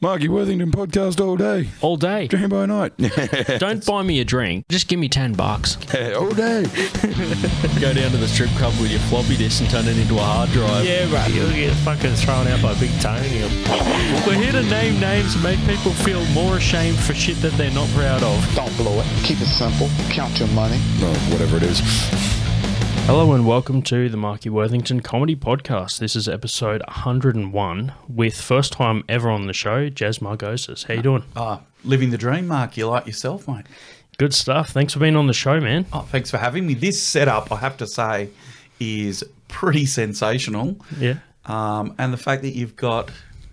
Marky Worthington podcast all day. all day. Dream by night. Don't buy me a drink. Just give me 10 bucks. all day. Go down to the strip club with your floppy disk and turn it into a hard drive. Yeah, right. You'll get fucking thrown out by Big Tony. We're here to name names and make people feel more ashamed for shit that they're not proud of. Don't blow it. Keep it simple. Count your money. No, whatever it is. Hello and welcome to the Marky Worthington Comedy Podcast. This is episode 101 with first time ever on the show, Jez Margosis. How you doing? Ah, living the dream, Mark. You like yourself, mate. Good stuff. Thanks for being on the show, man. Oh, thanks for having me. This setup, I have to say, is pretty sensational. Yeah. Um, and the fact that you've got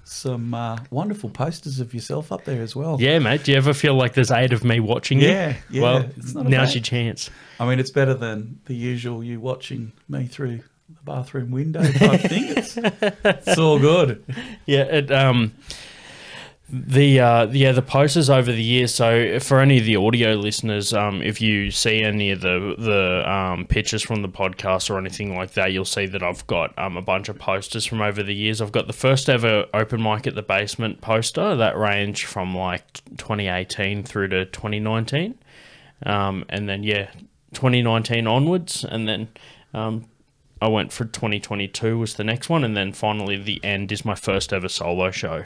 some uh, wonderful posters of yourself up there as well. Yeah, mate. Do you ever feel like there's eight of me watching you? Yeah, yeah. Well, It's not a now's bad- your chance. I mean, it's better than the usual you watching me through the bathroom window type thing. It's, it's all good. Yeah, it um the uh yeah the posters over the years. So for any of the audio listeners, um, if you see any of the the um pictures from the podcast or anything like that, you'll see that I've got um a bunch of posters from over the years. I've got the first ever open mic at the basement poster that range from like 2018 through to 2019, um, and then yeah, 2019 onwards, and then um I went for 2022 was the next one, and then finally the end is my first ever solo show.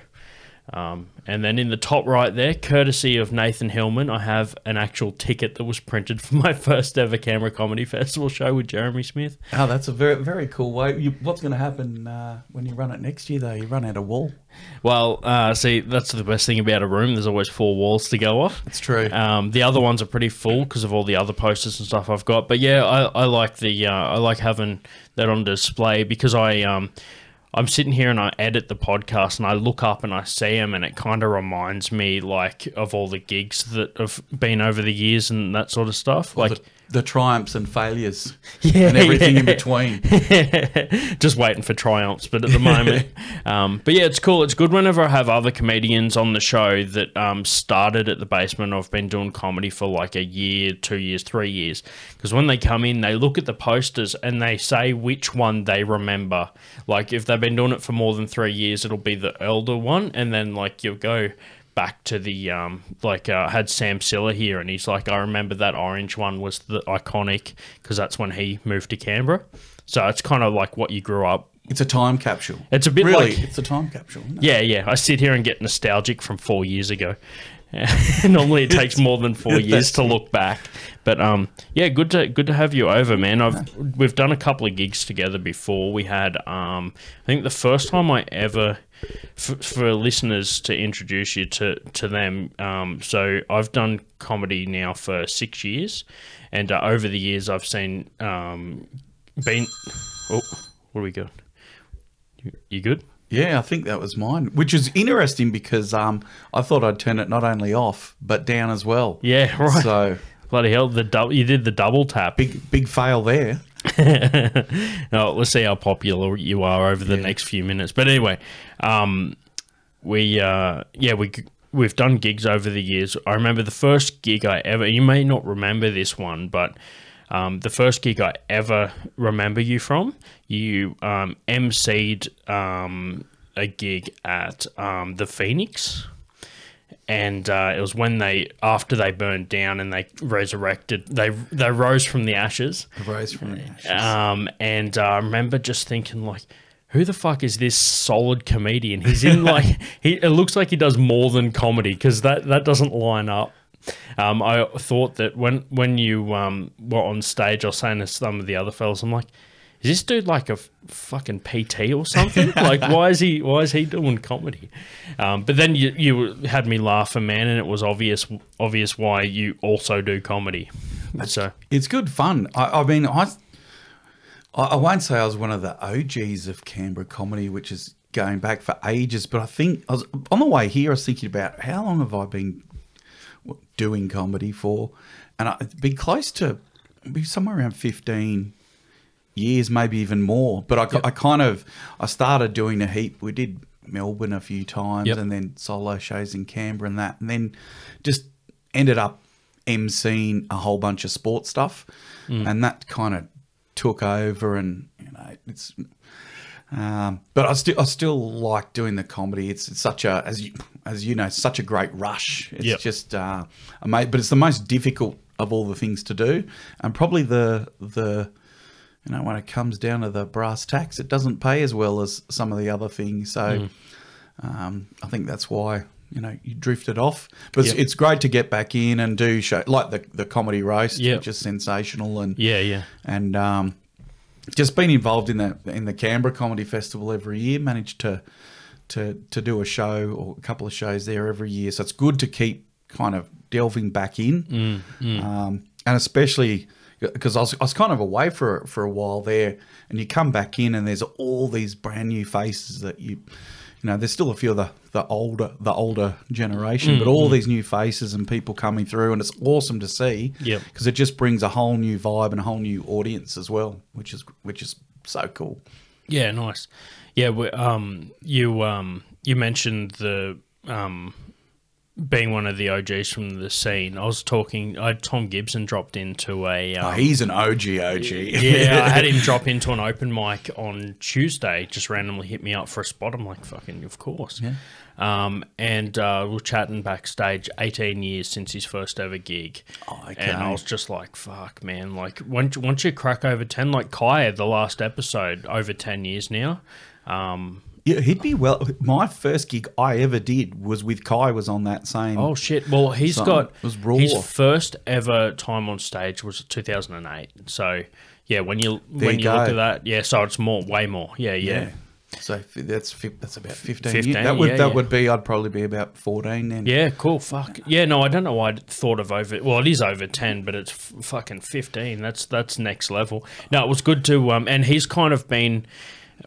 Um, and then in the top right there, courtesy of Nathan Hillman, I have an actual ticket that was printed for my first ever Canberra Comedy Festival show with Jeremy Smith. Oh, that's a very, very cool way. You, what's going to happen uh, when you run it next year, though? You run out of wall. Well, uh, see, that's the best thing about a room. There's always four walls to go off. That's true. Um, the other ones are pretty full because of all the other posters and stuff I've got. But yeah, I, I like the uh, I like having that on display because I um I'm sitting here and I edit the podcast and I look up and I see them and it kind of reminds me like of all the gigs that have been over the years and that sort of stuff. Like the, the triumphs and failures Yeah, and everything in between. just waiting for triumphs. But at the moment, um, but yeah, it's cool. It's good whenever I have other comedians on the show that um, started at the basement. I've been doing comedy for like a year, two years, three years. Because when they come in, they look at the posters and they say which one they remember. Like if they've been doing it for more than three years, it'll be the elder one, and then like you'll go back to the um like uh, had Sam Silla here and he's like I remember that orange one was the iconic because that's when he moved to Canberra. So it's kind of like what you grew up It's a time capsule. It's a bit really, like- it's a time capsule. Yeah yeah. I sit here and get nostalgic from four years ago. Normally it takes more than four years to look back. But um yeah good to good to have you over man. I've we've done a couple of gigs together before. We had um I think the first time I ever for, for listeners to introduce you to to them. Um, so I've done comedy now for six years, and uh, over the years I've seen um, been. Oh, what do we got? You, you good? Yeah, I think that was mine, which is interesting because um, I thought I'd turn it not only off but down as well. Yeah, right. So Bloody hell! The double you did the double tap. big, big fail there. no, let's see how popular you are over the next few minutes. But anyway, um, we uh, yeah we we've done gigs over the years. I remember the first gig I ever. You may not remember this one, but um, the first gig I ever remember you from, you um, emceed um, a gig at um, the Phoenix. And uh, it was when they, after they burned down and they resurrected, they they rose from the ashes. Rose from the ashes. Um, and uh, I remember just thinking like, who the fuck is this solid comedian? He's in like he. It looks like he does more than comedy because that that doesn't line up. Um, I thought that when when you um, were on stage, I was saying to some of the other fellas, I'm like, is this dude like a f- fucking PT or something? like, why is he why is he doing comedy? Um, but then you you had me laughing, man, and it was obvious obvious why you also do comedy. So It's good fun. I, I mean, I, I I won't say I was one of the OGs of Canberra comedy, which is going back for ages, but I think I was on the way here. I was thinking about how long have I been doing comedy for, and I'd be close to be somewhere around fifteen years, maybe even more. But I, I kind of I started doing a heap. We did Melbourne a few times, Yep. and then solo shows in Canberra and that, and then just ended up emceeing a whole bunch of sports stuff, and that kind of took over. And you know, it's Um, but I still I still like doing the comedy. It's, it's such a as you as you know such a great rush. It's Yep. just uh, amazing. But it's the most difficult of all the things to do, and probably the the you know when it comes down to the brass tacks, it doesn't pay as well as some of the other things. So um, I think that's why you know you drifted off. But Yep. it's, it's great to get back in and do show like the the comedy roast, Yep. which is sensational and Yeah, yeah. and um, just been involved in the in the Canberra Comedy Festival every year. Managed to to to do a show or a couple of shows there every year. So it's good to keep kind of delving back in, Um, and especially because I was, I was kind of away for for a while there, and you come back in and there's all these brand new faces that you. You know, there's still a few of the, the older the older generation, but all these new faces and people coming through, and it's awesome to see Yeah, because it just brings a whole new vibe and a whole new audience as well, which is which is so cool. Yeah, nice. Yeah, we, um, you um, you mentioned the um, being one of the OGs from the scene. I was talking. I had Tom Gibson dropped into a. Oh, Um, he's an OG OG. yeah, I had him drop into an open mic on Tuesday. Just randomly hit me up for a spot. I'm like, fucking, of course. Yeah. Um, and uh, we we're chatting backstage. 18 years since his first ever gig. Oh, okay. And I was just like, fuck, man. Like, once, once you crack over 10, like Kai, the last episode, over 10 years now. Um, Yeah, he'd be well. My first gig I ever did was with Kai. Was on that same. oh, shit. Well, he's So, got. it was raw. His first ever time on stage was 2008. So, yeah, when you when you you look at that, yeah, so it's more, way more. Yeah, yeah. yeah. So that's that's about fifteen. 15, years. That would yeah, that yeah. would be. I'd probably be about fourteen then. Yeah, cool. Fuck. Yeah, no, I don't know why I thought of over. Well, it is over ten, but it's f- fucking fifteen. That's that's next level. No, it was good to. Um, and he's kind of been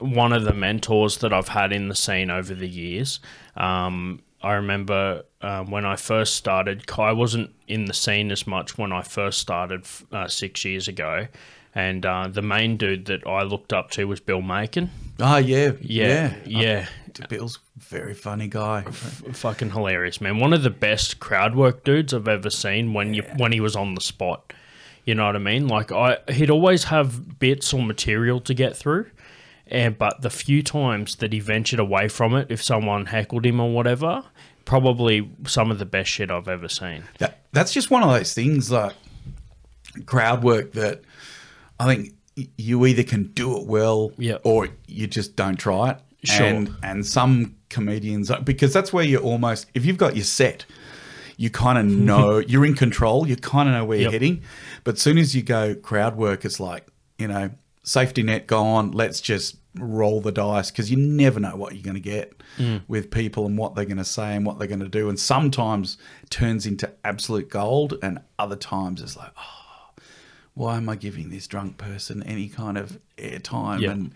one of the mentors that I've had in the scene over the years. Um, I remember um, when I first started, Kai wasn't in the scene as much when I first started uh, six years ago. And uh, the main dude that I looked up to was Bill Macon. Oh yeah. Yeah, Yeah. yeah. Bill's a very funny guy. fucking hilarious, man. One of the best crowd work dudes I've ever seen when you when he was on the spot. You know what I mean? Like I he'd always have bits or material to get through. And but the few times that he ventured away from it, if someone heckled him or whatever, probably some of the best shit I've ever seen. That, that's just one of those things like crowd work that I think you either can do it well Yep. or you just don't try it. Sure. And, and some comedians, uh, because that's where you're almost, if you've got your set, you kind of know, you're in control, you kind of know where you're heading. But as soon as you go crowd work, it's like, you know, safety net gone, let's just roll the dice because you never know what you're going to get with people and what they're going to say and what they're going to do. And sometimes turns into absolute gold, and other times it's like, oh, why am I giving this drunk person any kind of airtime? Yeah. And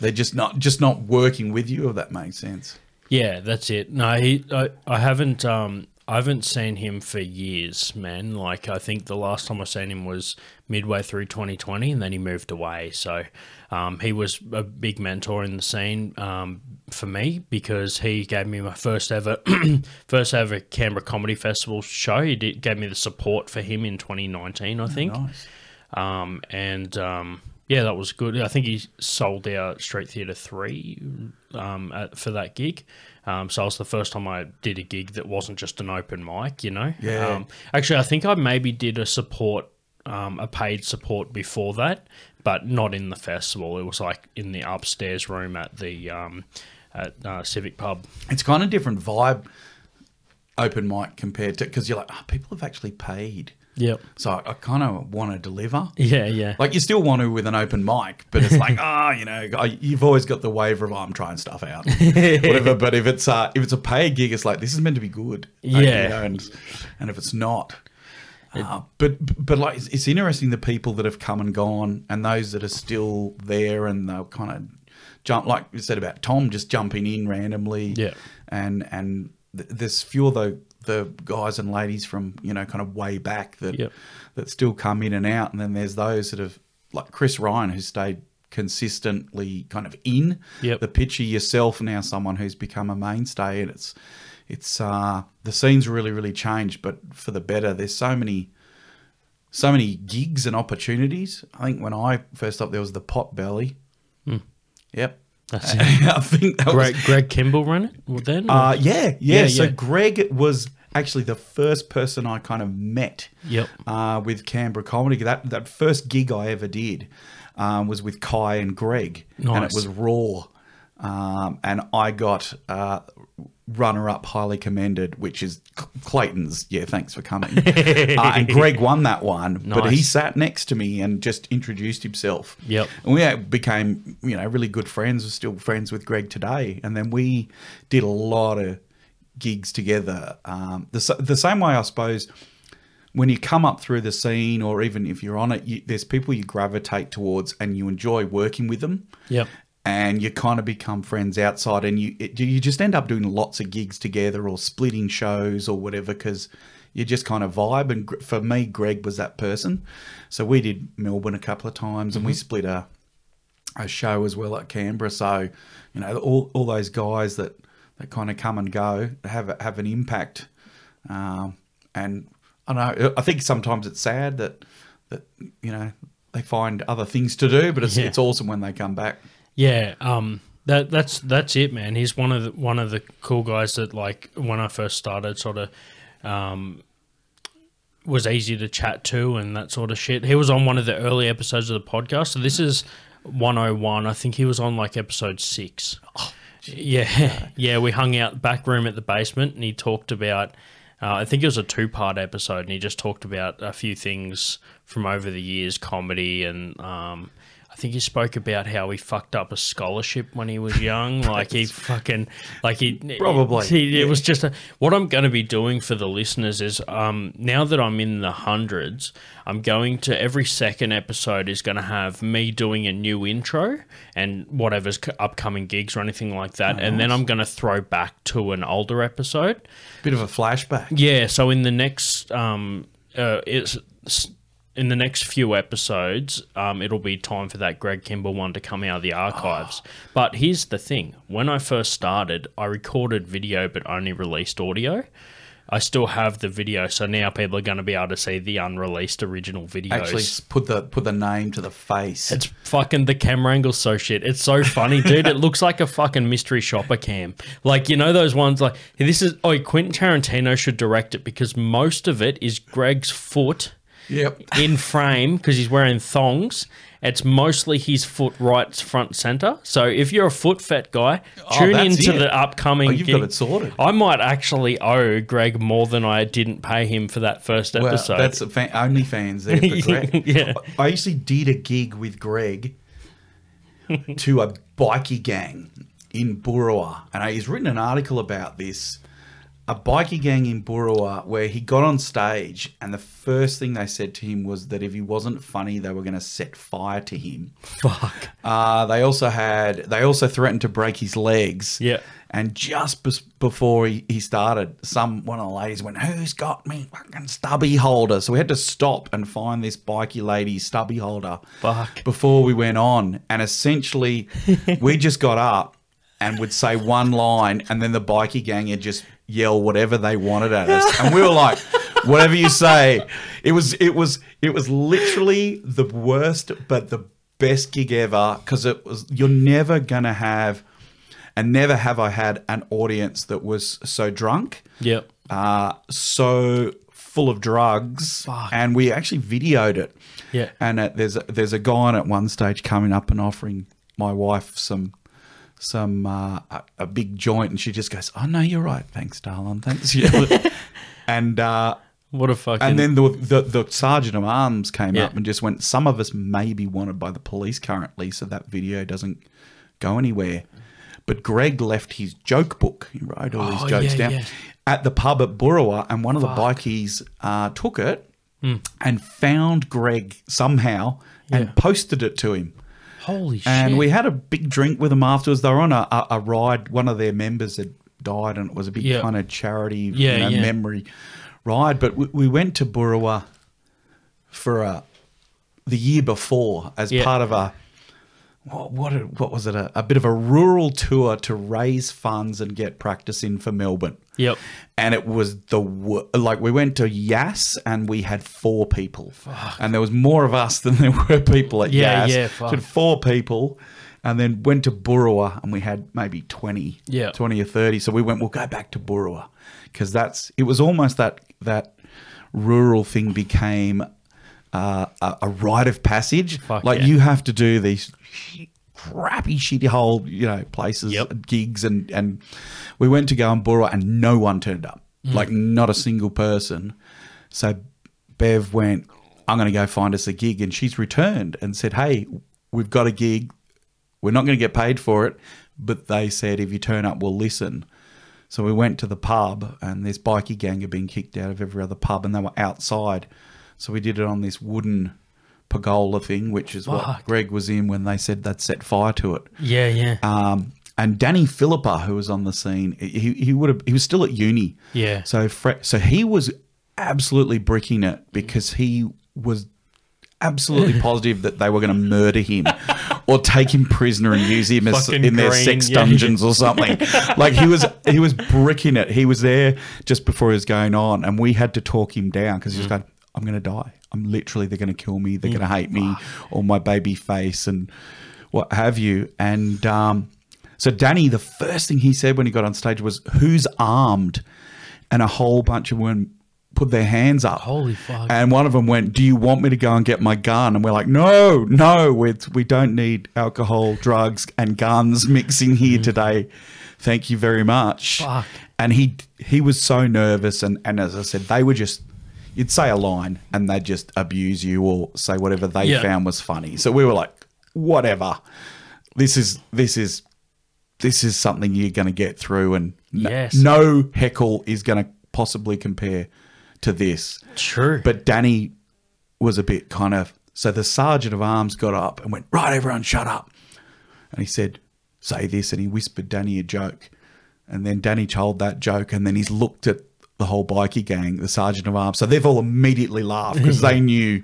they're just not just not working with you. If that makes sense. Yeah, that's it. No, he. I, I haven't. Um, I haven't seen him for years, man. Like I think the last time I seen him was midway through 2020, and then he moved away. So um, he was a big mentor in the scene um, for me because he gave me my first ever, first ever Canberra Comedy Festival show. He did, gave me the support for him in 2019, I think. Nice. Um, and um, yeah, that was good. I think he sold out Street Theatre 3 um, at, for that gig. Um, so it was the first time I did a gig that wasn't just an open mic, you know? Yeah. Um, actually, I think I maybe did a support, um, a paid support before that, but not in the festival. It was like in the upstairs room at the um, at uh, Civic Pub. It's kind of different vibe, open mic compared to because you're like, oh, people have actually paid. Yep. So I, I kind of want to deliver. Yeah, yeah. Like you still want to with an open mic, but it's like, ah, you know, I, you've always got the waiver of oh, I'm trying stuff out, whatever. But if it's uh, if it's a paid gig, it's like this is meant to be good, Uh, you Yeah. know, and and if it's not, uh, but but like it's, it's interesting the people that have come and gone, and those that are still there, and they'll kind of jump like you said about Tom just jumping in randomly, Yeah. and and th- there's few of the the guys and ladies from you know kind of way back that Yep. that still come in and out, and then there's those that have like Chris Ryan who stayed consistently kind of in Yep. the picture yourself now someone who's become a mainstay and it's it's uh the scene's really really changed but for the better there's so many so many gigs and opportunities i think when i first up there was the pot belly Hmm. yep That's it. I think that was Greg, Greg Kimball ran it well, then? Uh, yeah, yeah, Yeah, So yeah. Greg was actually the first person I kind of met. Yep. Uh, with Canberra Comedy, that that first gig I ever did um, was with Kai and Greg, and it was Raw, um, and I got uh, runner up, highly commended, which is Clayton's. Yeah, thanks for coming. uh, and Greg won that one, but he sat next to me and just introduced himself. Yep. And we uh, became, you know, really good friends. We're still friends with Greg today. And then we did a lot of gigs together. Um, the, the same way, I suppose, when you come up through the scene or even if you're on it, you, there's people you gravitate towards and you enjoy working with them. Yep. And you kind of become friends outside, and you it, you just end up doing lots of gigs together or splitting shows or whatever because you just kind of vibe. And for me, Greg was that person. So we did Melbourne a couple of times, and we split a a show as well at Canberra. So, you know, all, all those guys that, that kind of come and go have have an impact. Um, and I know. I think sometimes it's sad that that you know they find other things to do, but it's Yeah. it's awesome when they come back. Yeah, um, that that's that's it, man. He's one of the, one of the cool guys that like when I first started, sort of, um, was easy to chat to and that sort of shit. He was on one of the early episodes of the podcast, so this is one oh one. I think he was on like episode six. yeah, yeah. We hung out back room at the basement, and he talked about. Uh, I think it was a two part episode, and he just talked about a few things from over the years, comedy, and um, think he spoke about how he fucked up a scholarship when he was young. like he fucking, like he Probably, He, It was just a, what I'm going to be doing for the listeners is um, now that I'm in the hundreds, I'm going to every second episode is going to have me doing a new intro and whatever's c- upcoming gigs or anything like that, and then I'm going to throw back to an older episode. Bit of a flashback. Yeah, so in the next um uh it's in the next few episodes, um, it'll be time for that Greg Kimball one to come out of the archives. But here's the thing: when I first started, I recorded video but only released audio. I still have the video, so now people are going to be able to see the unreleased original videos. Actually, put the put the name to the face. It's fucking the camera angle so shit. It's so funny, dude. It looks like a fucking mystery shopper cam. Like you know those ones like this is oh Quentin Tarantino should direct it because most of it is Greg's foot yep. in frame because he's wearing thongs. It's mostly his foot right front center. So if you're a foot fat guy, Oh, tune that's into it. the upcoming. Oh, you've gig. got it sorted. I might actually owe Greg more than I didn't pay him for that first Well, episode. that's a fan, only fans there for Greg. Yeah. I actually did a gig with Greg to a bikie gang in Boorowa, and he's written an article about this. A bikie gang in Boorowa where he got on stage, and the first thing they said to him was that if he wasn't funny, they were going to set fire to him. Fuck. Uh, they also had they also threatened to break his legs. Yeah. And just before he, he started, some one of the ladies went, "Who's got me fucking stubby holder?" So we had to stop and find this bikey lady stubby holder. Fuck. Before we went on, and essentially, we just got up and would say one line, and then the bikie gang had just yell whatever they wanted at us, and we were like, "Whatever you say." It was it was it was literally the worst, but the best gig ever because it was. You're never gonna have, and never have I had an audience that was so drunk Yep. uh, so full of drugs, and we actually videoed it. Yeah. And uh, there's a, there's a guy on at one stage coming up and offering my wife some some uh, a, a big joint, and she just goes, "Oh no, you're right. Thanks, darling. Thanks." Yeah. and uh, What a fucking. and then the, the the sergeant of arms came Yeah. up and just went. Some of us may be wanted by the police currently, so that video doesn't go anywhere. But Greg left his joke book. He wrote all Oh, his jokes yeah, down at the pub at Boorowa, and one of the bikies uh, took it Hmm. and found Greg somehow and posted it to him. Holy shit. And we had a big drink with them afterwards. They were on a, a, a ride. One of their members had died, and it was a big Yeah. kind of charity Yeah, you know, yeah. memory ride. But we, we went to Boorowa for a, the year before as Yeah. part of a what what, what was it a, a bit of a rural tour to raise funds and get practice in for Melbourne. Yep. And it was the like we went to Yass and we had four people, and there was more of us than there were people at Yeah, Yass. yeah, fuck. had four people, and then went to Boorowa, and we had maybe 20, Yeah. 20 or 30. So we went, we'll go back to Boorowa because that's, it was almost that, that rural thing became uh, a, a rite of passage. Fuck like yeah. you have to do these crappy, shitty hole, you know, places, Yep. gigs, and and we went to go on Burra, and no one turned up, Mm. like not a single person. So Bev went, "I'm going to go find us a gig," and she's returned and said, "Hey, we've got a gig. We're not going to get paid for it, but they said if you turn up, we'll listen." So we went to the pub, and this bikie gang had been kicked out of every other pub, and they were outside. So we did it on this wooden pergola thing, which is what Fuck. Greg was in when they said they'd set fire to it. Yeah, yeah. Um, and Danny Philippa, who was on the scene, he, he would have he was still at uni. Yeah. So Fre- so he was absolutely bricking it because he was absolutely positive that they were going to murder him or take him prisoner and use him as in their green, sex yeah. dungeons or something. like he was he was bricking it. He was there just before it was going on, and we had to talk him down because he was going, "I'm going to die. I'm literally they're going to kill me. They're going to hate me or my baby face and what have you." And um, so Danny, the first thing he said when he got on stage was, "Who's armed?" And a whole bunch of women put their hands up. Holy fuck. And one of them went, "Do you want me to go and get my gun?" And we're like, "No, no, we we don't need alcohol, drugs, and guns mixing here today. Thank you very much." Fuck. And he he was so nervous, and and as I said, they were just. You'd say a line and they'd just abuse you or say whatever they Yeah. found was funny. So we were like, whatever. This is this is this is something you're going to get through, and no, Yes. no heckle is going to possibly compare to this. True. But Danny was a bit kind of. So the sergeant of arms got up and went, Right, everyone, shut up. And he said, Say this. And he whispered Danny a joke. And then Danny told that joke. And then he's looked at the whole bikie gang, the sergeant of arms. So they've all immediately laughed because they knew,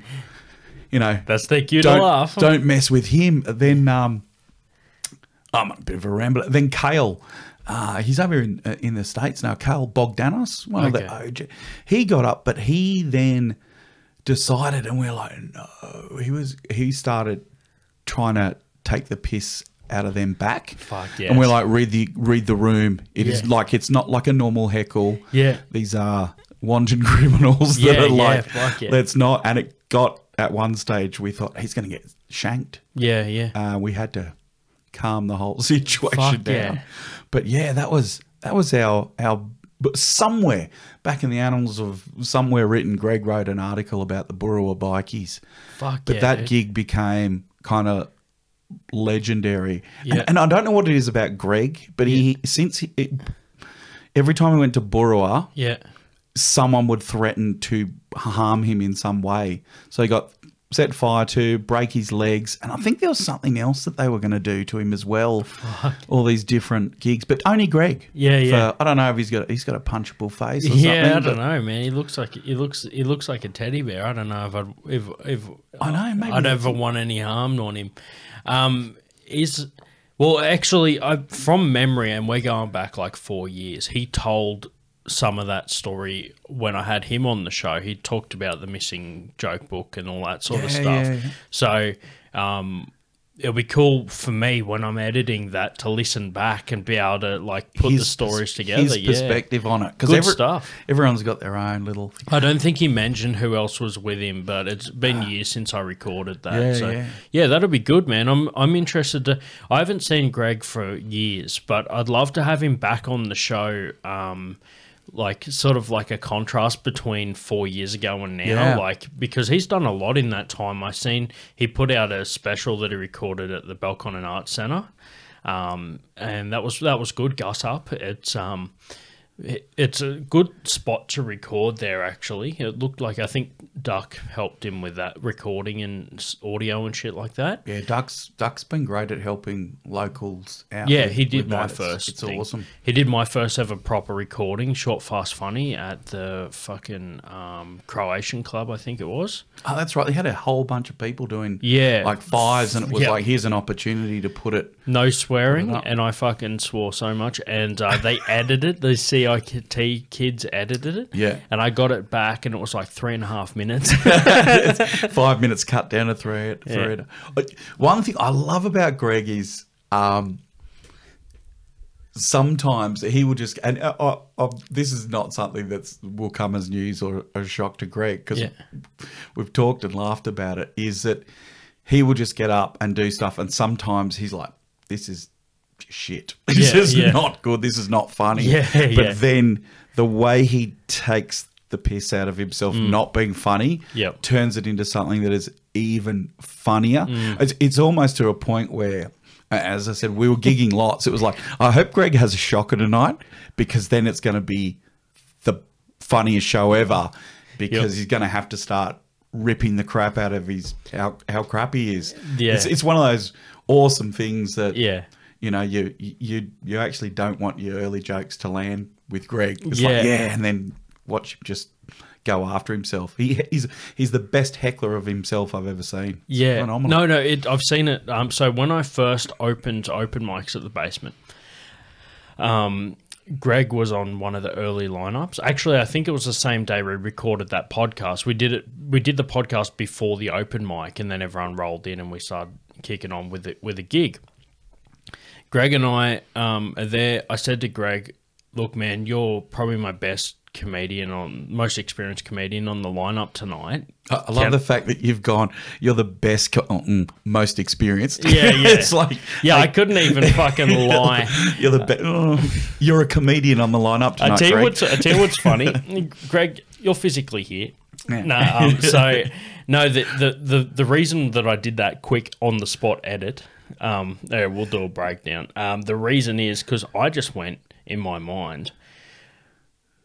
you know, That's their cue to don't, laugh. don't mess with him. Then um, I'm a bit of a rambler. Then Kale, uh, he's over in uh, in the states now. Kale Bogdanos, one of the Okay. OG. He got up, but he then decided, and we're like, no. He was he started trying to take the piss out of them back. Fuck yeah! And we're like, read the read the room. It is Yeah. like it's not like a normal heckle. Yeah. these are wanton criminals that Yeah, are yeah, like, fuck yeah. let's not. And it got at one stage, we thought he's going to get shanked. yeah, yeah. Uh, we had to calm the whole situation Fuck down. yeah. But yeah, that was that was our our. But somewhere back in the annals of somewhere written, Greg wrote an article about the Boorowa bikies. Fuck But that dude. gig became kind of legendary. Yeah. And, and I don't know what it is about Greg, but he since he, it, every time he went to Boorowa, Yeah. someone would threaten to harm him in some way. So he got set fire to, break his legs, and I think there was something else that they were going to do to him as well. All these different gigs, but only Greg. Yeah, yeah. For- I don't know if he's got he's got a punchable face. Or Yeah, something, I don't know, man. He looks like he looks he looks like a teddy bear. I don't know if I'd if if I know, maybe I'd ever want any harm on him. Um, is well, actually, I from memory, and we're going back like four years. He told some of that story when I had him on the show. He talked about the missing joke book and all that sort of stuff. yeah, yeah. So, um, it'll be cool for me when I'm editing that to listen back and be able to like put the stories together. His yeah. perspective on it, because stuff. Everyone's got their own little. I don't think he mentioned who else was with him, but it's been years since I recorded that. Ah. Yeah, so yeah. yeah. that'll be good, man. I'm I'm interested to. I haven't seen Greg for years, but I'd love to have him back on the show. Um, like sort of like a contrast between four years ago and now, Yeah. like because he's done a lot in that time. I seen he put out a special that he recorded at the Belconnen Arts Centre, um, and that was that was good. Gus up, it's um, it's a good spot to record there. Actually, it looked like I think Duck helped him with that recording and audio and shit like that. Yeah, Duck's Duck's been great at helping locals out. Yeah, with- he did my that. First. It's, thing. awesome. He did my first ever proper recording, short, fast, funny, at the fucking um, Croatian club, I think it was. Oh, that's right. They had a whole bunch of people doing Yeah. like fives, and it was like here's an opportunity to put it. No swearing, it and I fucking swore so much. And uh, they edited the CIT kids edited it. Yeah. and I got it back, and it was like three and a half minutes. Five minutes cut down to three. three. But One thing I love about Greg is Um, sometimes he will just and uh, uh, uh, this is not something that will come as news or a shock to Greg because Yeah. we've talked and laughed about it. Is that he will just get up and do stuff, and sometimes he's like, "This is shit. This Yeah, is yeah. not good. This is not funny." Yeah, but then the way he takes the piss out of himself not being funny Mm. Yep. Mm. turns it into something that is even funnier. It's, it's almost to a point where, as I said, we were gigging lots. It was like, I hope Greg has a shocker tonight because then it's going to be the funniest show ever because Yep. he's going to have to start ripping the crap out of his how how crap he is. Yeah. It's, it's one of those awesome things that Yeah. You know you you you actually don't want your early jokes to land with Greg. It's Yeah. like yeah, and then watch him just go after himself. He he's he's the best heckler of himself I've ever seen. Yeah. phenomenal. No, no, it, I've seen it. Um, so when I first opened open mics at the basement, um, Greg was on one of the early lineups. Actually, I think it was the same day we recorded that podcast. We did it. We did the podcast before the open mic, and then everyone rolled in, and we started kicking on with it with a gig. Greg and I um, are there. I said to Greg, "Look, man, you're probably my best comedian on most experienced comedian on the lineup tonight. I, I love Can- the fact that you've gone. You're the best, co- oh, mm, most experienced. Yeah, yeah. it's like Yeah, I couldn't even fucking lie. You're the best. Oh, you're a comedian on the lineup tonight. I tell you Greg. what's I tell you what's funny, Greg. You're physically here. Yeah. No, um, so no. The, the the the reason that I did that quick on the spot edit, um, yeah, we'll do a breakdown. Um, the reason is because I just went in my mind.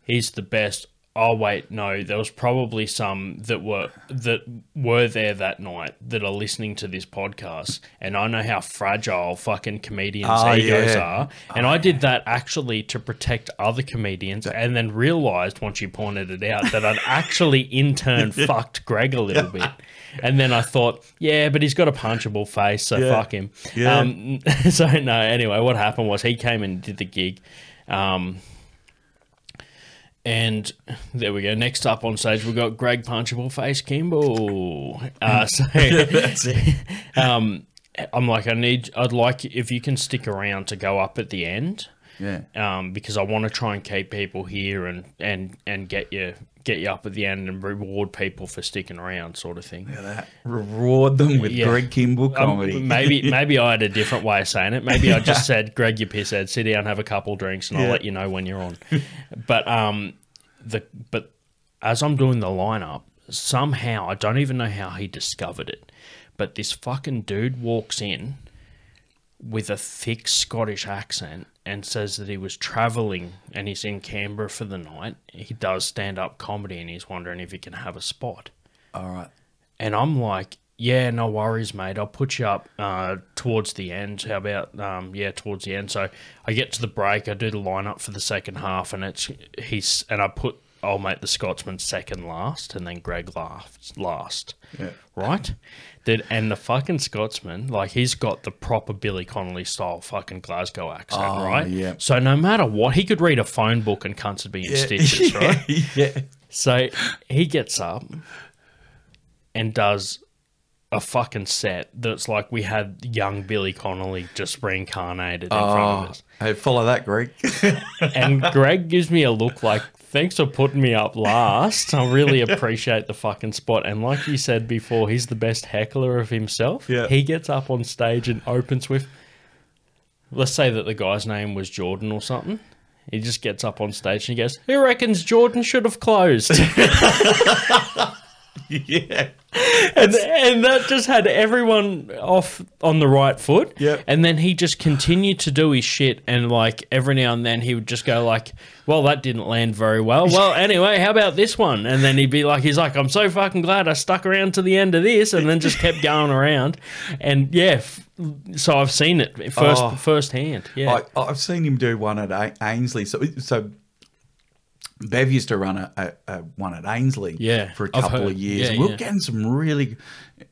He's the best. Oh wait, no. There was probably some that were that were there that night that are listening to this podcast, and I know how fragile fucking comedians' Oh, egos yeah. are. And I did that actually to protect other comedians, and then realized once you pointed it out that I'd actually in turn fucked Greg a little bit. And then I thought, yeah, but he's got a punchable face, so Yeah. fuck him. Yeah. Um, so no, anyway, what happened was he came and did the gig. Um, and there we go. Next up on stage, we've got Greg Punchable Face Kimball. Uh, so, um, I'm like, I need, I'd like if you can stick around to go up at the end, Yeah. um, because I want to try and keep people here and and and get you get you up at the end and reward people for sticking around, sort of thing. That. Reward them with Yeah. Greg Kimball Um, comedy. maybe maybe I had a different way of saying it. Maybe I just said, "Greg, you pisshead, sit down, have a couple drinks, and I'll let you know when you're on." but um, the but as I'm doing the lineup, somehow I don't even know how he discovered it, but this fucking dude walks in with a thick Scottish accent and says that he was traveling and he's in Canberra for the night. He does stand up comedy and he's wondering if he can have a spot. All right. And I'm like, yeah, no worries, mate. I'll put you up uh, towards the end. How about, um, yeah, towards the end. So I get to the break. I do the lineup for the second half, and it's he's and I put I'll make the Scotsman second last, and then Greg last last. Yeah. Right, dude. And the fucking Scotsman, like he's got the proper Billy Connolly style fucking Glasgow accent, Oh, right? yeah. So no matter what, he could read a phone book and cunts would be in stitches, right? yeah. So he gets up and does a fucking set that's like we had young Billy Connolly just reincarnated in front of Oh, us. hey, follow that, Greg. And Greg gives me a look like, thanks for putting me up last. I really appreciate the fucking spot. And like you said before, he's the best heckler of himself. Yeah. He gets up on stage and opens with, let's say that the guy's name was Jordan or something. He just gets up on stage and he goes, Who reckons Jordan should have closed? yeah. and, and that just had everyone off on the right foot. Yep. And then he just continued to do his shit, and like every now and then he would just go like, "Well, that didn't land very well. Well, anyway, how about this one?" And then he'd be like, "He's like, I'm so fucking glad I stuck around to the end of this," and then just kept going around. And yeah, f- so I've seen it first Oh. firsthand. Yeah. I, I've seen him do one at A- Ainslie. So, so Bev used to run a, a, a one at Ainslie Yeah, for a couple of years. Yeah, we were yeah. getting some really,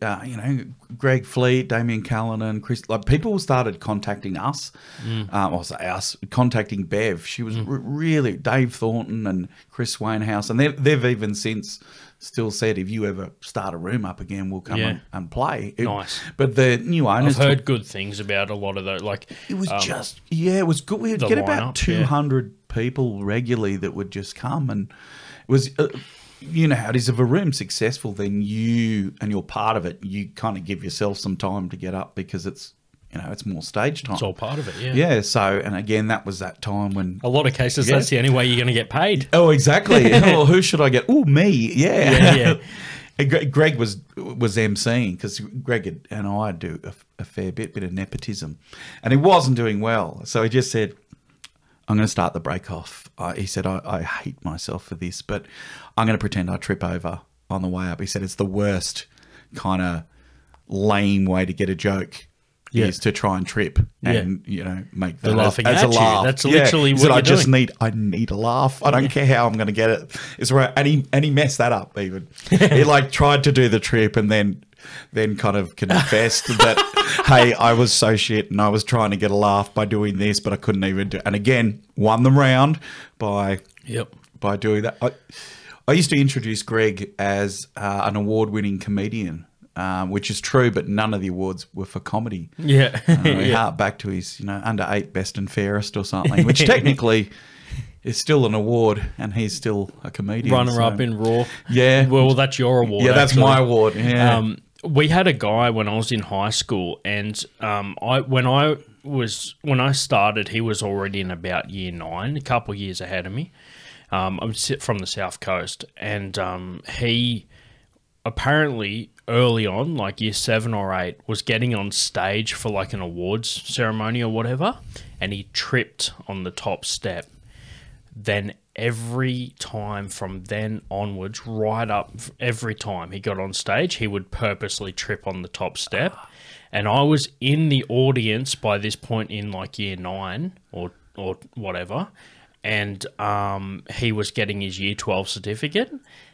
uh, you know, Greg Fleet, Damian Callinan, Chris. Like people started contacting us. Mm. Um, I'll say us contacting Bev. She was r- really Dave Thornton and Chris Wainhouse, and they've, they've even since still said if you ever start a room up again, we'll come Yeah. and, and play. It- Nice. But the new owners I've heard took- good things about a lot of those. Like it was um, just yeah, it was good. We would the get lineup, about two hundred people regularly that would just come, and it was. Uh, you know how it is. If a room's successful, then you and you're part of it. You kind of give yourself some time to get up because it's you know it's more stage time. it's all part of it. Yeah. yeah. So and again, that was that time when. A lot of cases, Yeah. that's the only way you're going to get paid. Oh, exactly. oh, who should I get? Oh, me. Yeah. Yeah, yeah. Greg was was emceeing because Greg and I do a, a fair bit, bit of nepotism, and he wasn't doing well. So he just said, "I'm going to start the break off." Uh, he said, I, "I hate myself for this, but I'm going to pretend I trip over on the way up." He said, "It's the worst kind of lame way to get a joke." Yeah. Is to try and trip and you know make that They're laughing as, a you. laugh. That's Yeah. literally He what said, I you're just doing. need I need a laugh. I don't care how I'm going to get it. It's right, and he and he messed that up. Even he like tried to do the trip and then then kind of confessed that hey, I was so shit and I was trying to get a laugh by doing this, but I couldn't even do. And again, won the round by Yep. by doing that. I, I used to introduce Greg as uh, an award-winning comedian. Um, which is true, but none of the awards were for comedy. Yeah. Uh, we yeah. hark back to his, you know, under eight best and fairest or something, which technically is still an award, and he's still a comedian. Runner so- up in Raw. Yeah. Well, that's your award. Yeah, that's actually. my award. Yeah. Um, we had a guy when I was in high school, and um, I when I was when I started, he was already in about year nine, a couple years ahead of me. Um, I'm from the south coast, and um, he apparently early on, like year seven or eight, was getting on stage for like an awards ceremony or whatever, and he tripped on the top step then every time from then onwards, right up every time he got on stage, he would purposely trip on the top step. And I was in the audience by this point in like year nine or or whatever, and um, he was getting his year twelve certificate.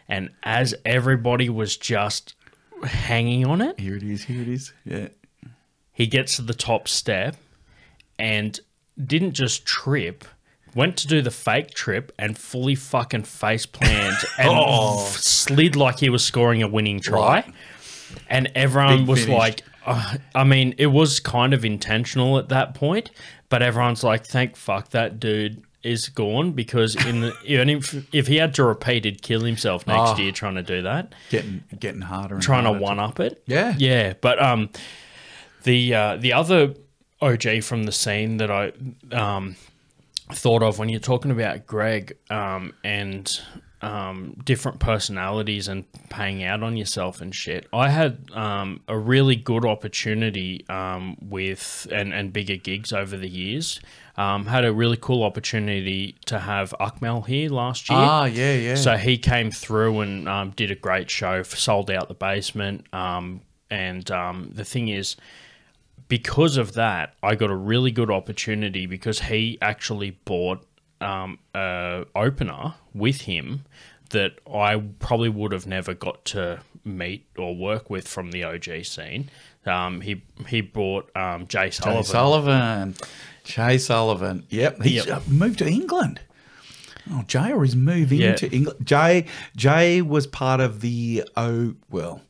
And as everybody was just hanging on it, here it is. Here it is. Yeah. he gets to the top step and didn't just trip, went to do the fake trip and fully fucking face planted and f- slid like he was scoring a winning try. Right. And everyone Big was finish. like, uh, I mean, it was kind of intentional at that point, but everyone's like, thank fuck that dude is gone because in the, if, if he had to repeat, he'd kill himself next Oh. year trying to do that Getting getting harder and trying to one up it. Yeah. yeah. But um, the uh, the other OG from the scene that I um thought of when you're talking about Greg um and um different personalities and paying out on yourself and shit. I had um a really good opportunity um with and and bigger gigs over the years. Um, had a really cool opportunity to have Akmal here last year. Ah, yeah, yeah. So he came through and um, did a great show, sold out the basement. Um, and um, the thing is, because of that, I got a really good opportunity because he actually bought um, a opener with him that I probably would have never got to meet or work with from the OG scene. Um, he he bought um, Jay Sullivan. Jay Sullivan. Jay Sullivan. Yep. He Yep. moved to England. Oh, Jay or he's moving Yeah. to England. Jay Jay was part of the oh well,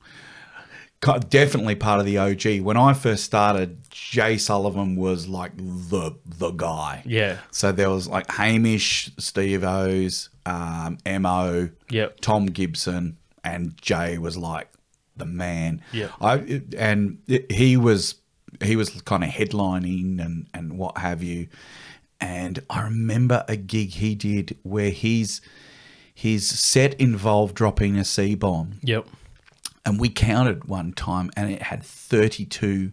definitely part of the OG. When I first started, Jay Sullivan was like the the guy. Yeah. So there was like Hamish, Steve O's, um, Mo, Yep. Tom Gibson, and Jay was like the man. Yep. I and it- he was he was kind of headlining and and what have you. And I remember a gig he did where his his set involved dropping a C bomb, Yep. And we counted one time, and it had thirty two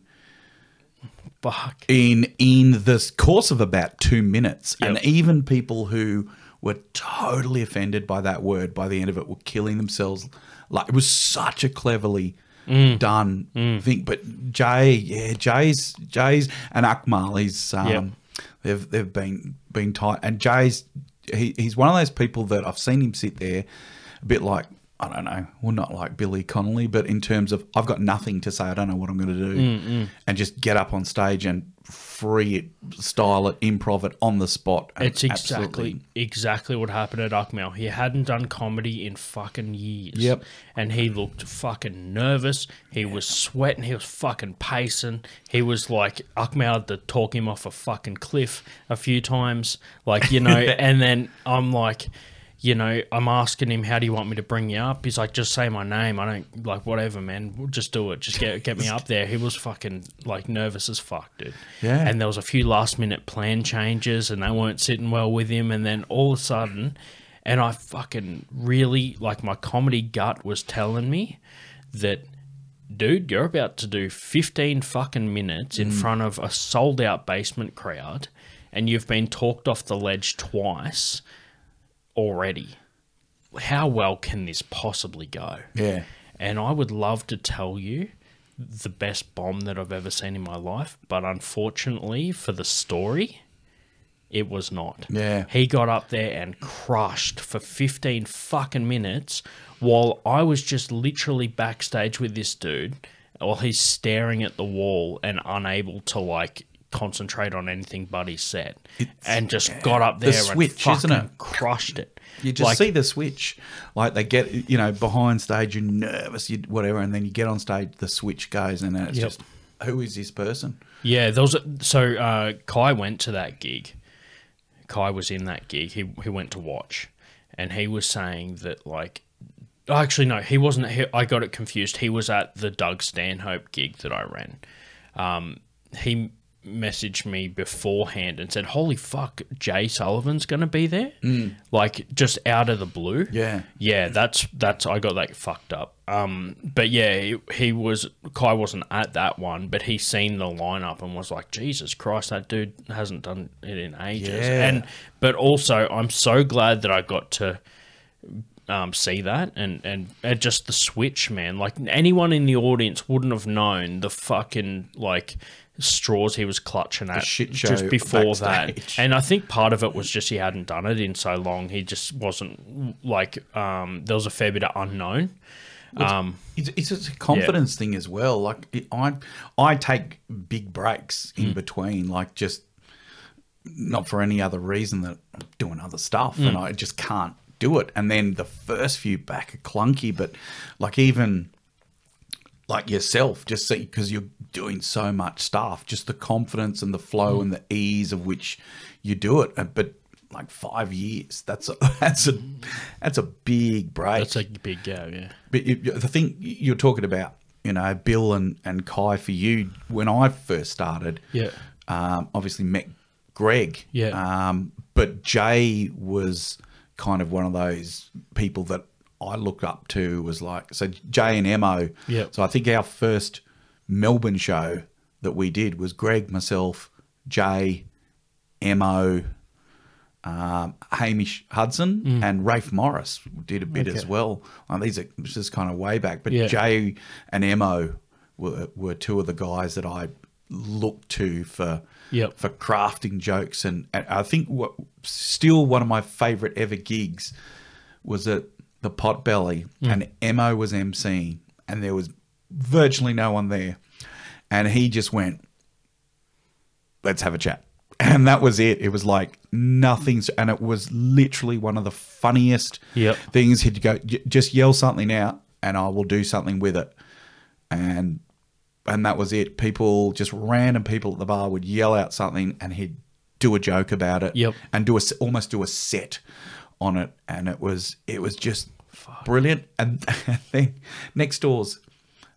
Fuck. in in the course of about two minutes, and even people who were totally offended by that word by the end of it were killing themselves. Like it was such a cleverly Mm. done thing. But Jay, yeah, Jay's Jay's and Akmal, he's um, Yep. they've they've been been tight, and Jay's he, he's one of those people that I've seen him sit there, a bit like I don't know, well not like Billy Connolly, but in terms of I've got nothing to say, I don't know what I'm going to do, mm, mm. and just get up on stage and free it, style it, improv it on the spot. It's exactly absolutely- exactly what happened at Akmal. He hadn't done comedy in fucking years. Yep. And he looked fucking nervous. He was sweating. He was fucking pacing. He was like Akmal had to talk him off a fucking cliff a few times. Like, you know, and then I'm like, you know, I'm asking him, how do you want me to bring you up? He's like, just say my name. I don't like whatever, man. We'll Just do it. Just get get me up there. He was fucking like nervous as fuck, dude. Yeah. And there was a few last minute plan changes and they weren't sitting well with him and then all of a sudden and I fucking really like my comedy gut was telling me that dude you're about to do 15 fucking minutes in mm. front of a sold out basement crowd and you've been talked off the ledge twice already how well can this possibly go yeah. and I would love to tell you the best bomb that I've ever seen in my life, but unfortunately for the story, it was not. Yeah. He got up there and crushed for 15 fucking minutes while I was just literally backstage with this dude while he's staring at the wall and unable to like concentrate on anything but his set. and just got up The there switch, and isn't it? crushed it. You just Like- see the switch, like they get you know behind stage, you're nervous, you whatever, and then you get on stage, the switch goes, and it's Yep. just who is this person? Yeah, there was a, so uh, Kai went to that gig. Kai was in that gig. He he went to watch, and he was saying that like, actually no, he wasn't. He, I got it confused. He was at the Doug Stanhope gig that I ran. Um, he messaged me beforehand and said, "Holy fuck, Jay Sullivan's going to be there!" Like just out of the blue. Yeah. Yeah, that's that's I got that fucked up. Um, but yeah, he, he was Kai wasn't at that one, but he seen the lineup and was like, Jesus Christ, that dude hasn't done it in ages. Yeah. And but also, I'm so glad that I got to um, see that and, and and just the switch, man. Like anyone in the audience wouldn't have known the fucking like straws he was clutching at just before that. And I think part of it was just he hadn't done it in so long. He just wasn't like um, there was a fair bit of unknown. Um, It's, it's a confidence thing as well. Like it, I, I take big breaks in Mm. between, like just not for any other reason that I'm doing other stuff, and Mm. I just can't do it. And then the first few back are clunky, but like even like yourself, just see because you're doing so much stuff, just the confidence and the Mm. flow and the ease of which you do it. Uh, But like five years, that's a that's a that's a big break. that's a big go, yeah. But you- the thing you're talking about, you know, Bill and, and Kai for you, when I first started, Yeah. um, obviously met Greg. Yeah. Um, but Jay was kind of one of those people that I looked up to was like, so Jay and Mo. Yeah. So I think our first Melbourne show that we did was Greg, myself, Jay, Mo, um, Hamish Hudson Mm. and Rafe Morris did a bit as well. These are this is kind of way back, but Yeah. Jay and Mo were were two of the guys that I looked to for Yep. for crafting jokes, and, and I think what still one of my favorite ever gigs was at the Potbelly, Mm. and Mo was emceeing, and there was virtually no one there, and he just went, let's have a chat. And that was it. It was like nothing's, and it was literally one of the funniest Yep. things. He'd go, just yell something out, and I will do something with it. And and that was it. People, just random people at the bar would yell out something, and he'd do a joke about it. Yep. And do a almost do a set on it, and it was it was just brilliant. And then next door's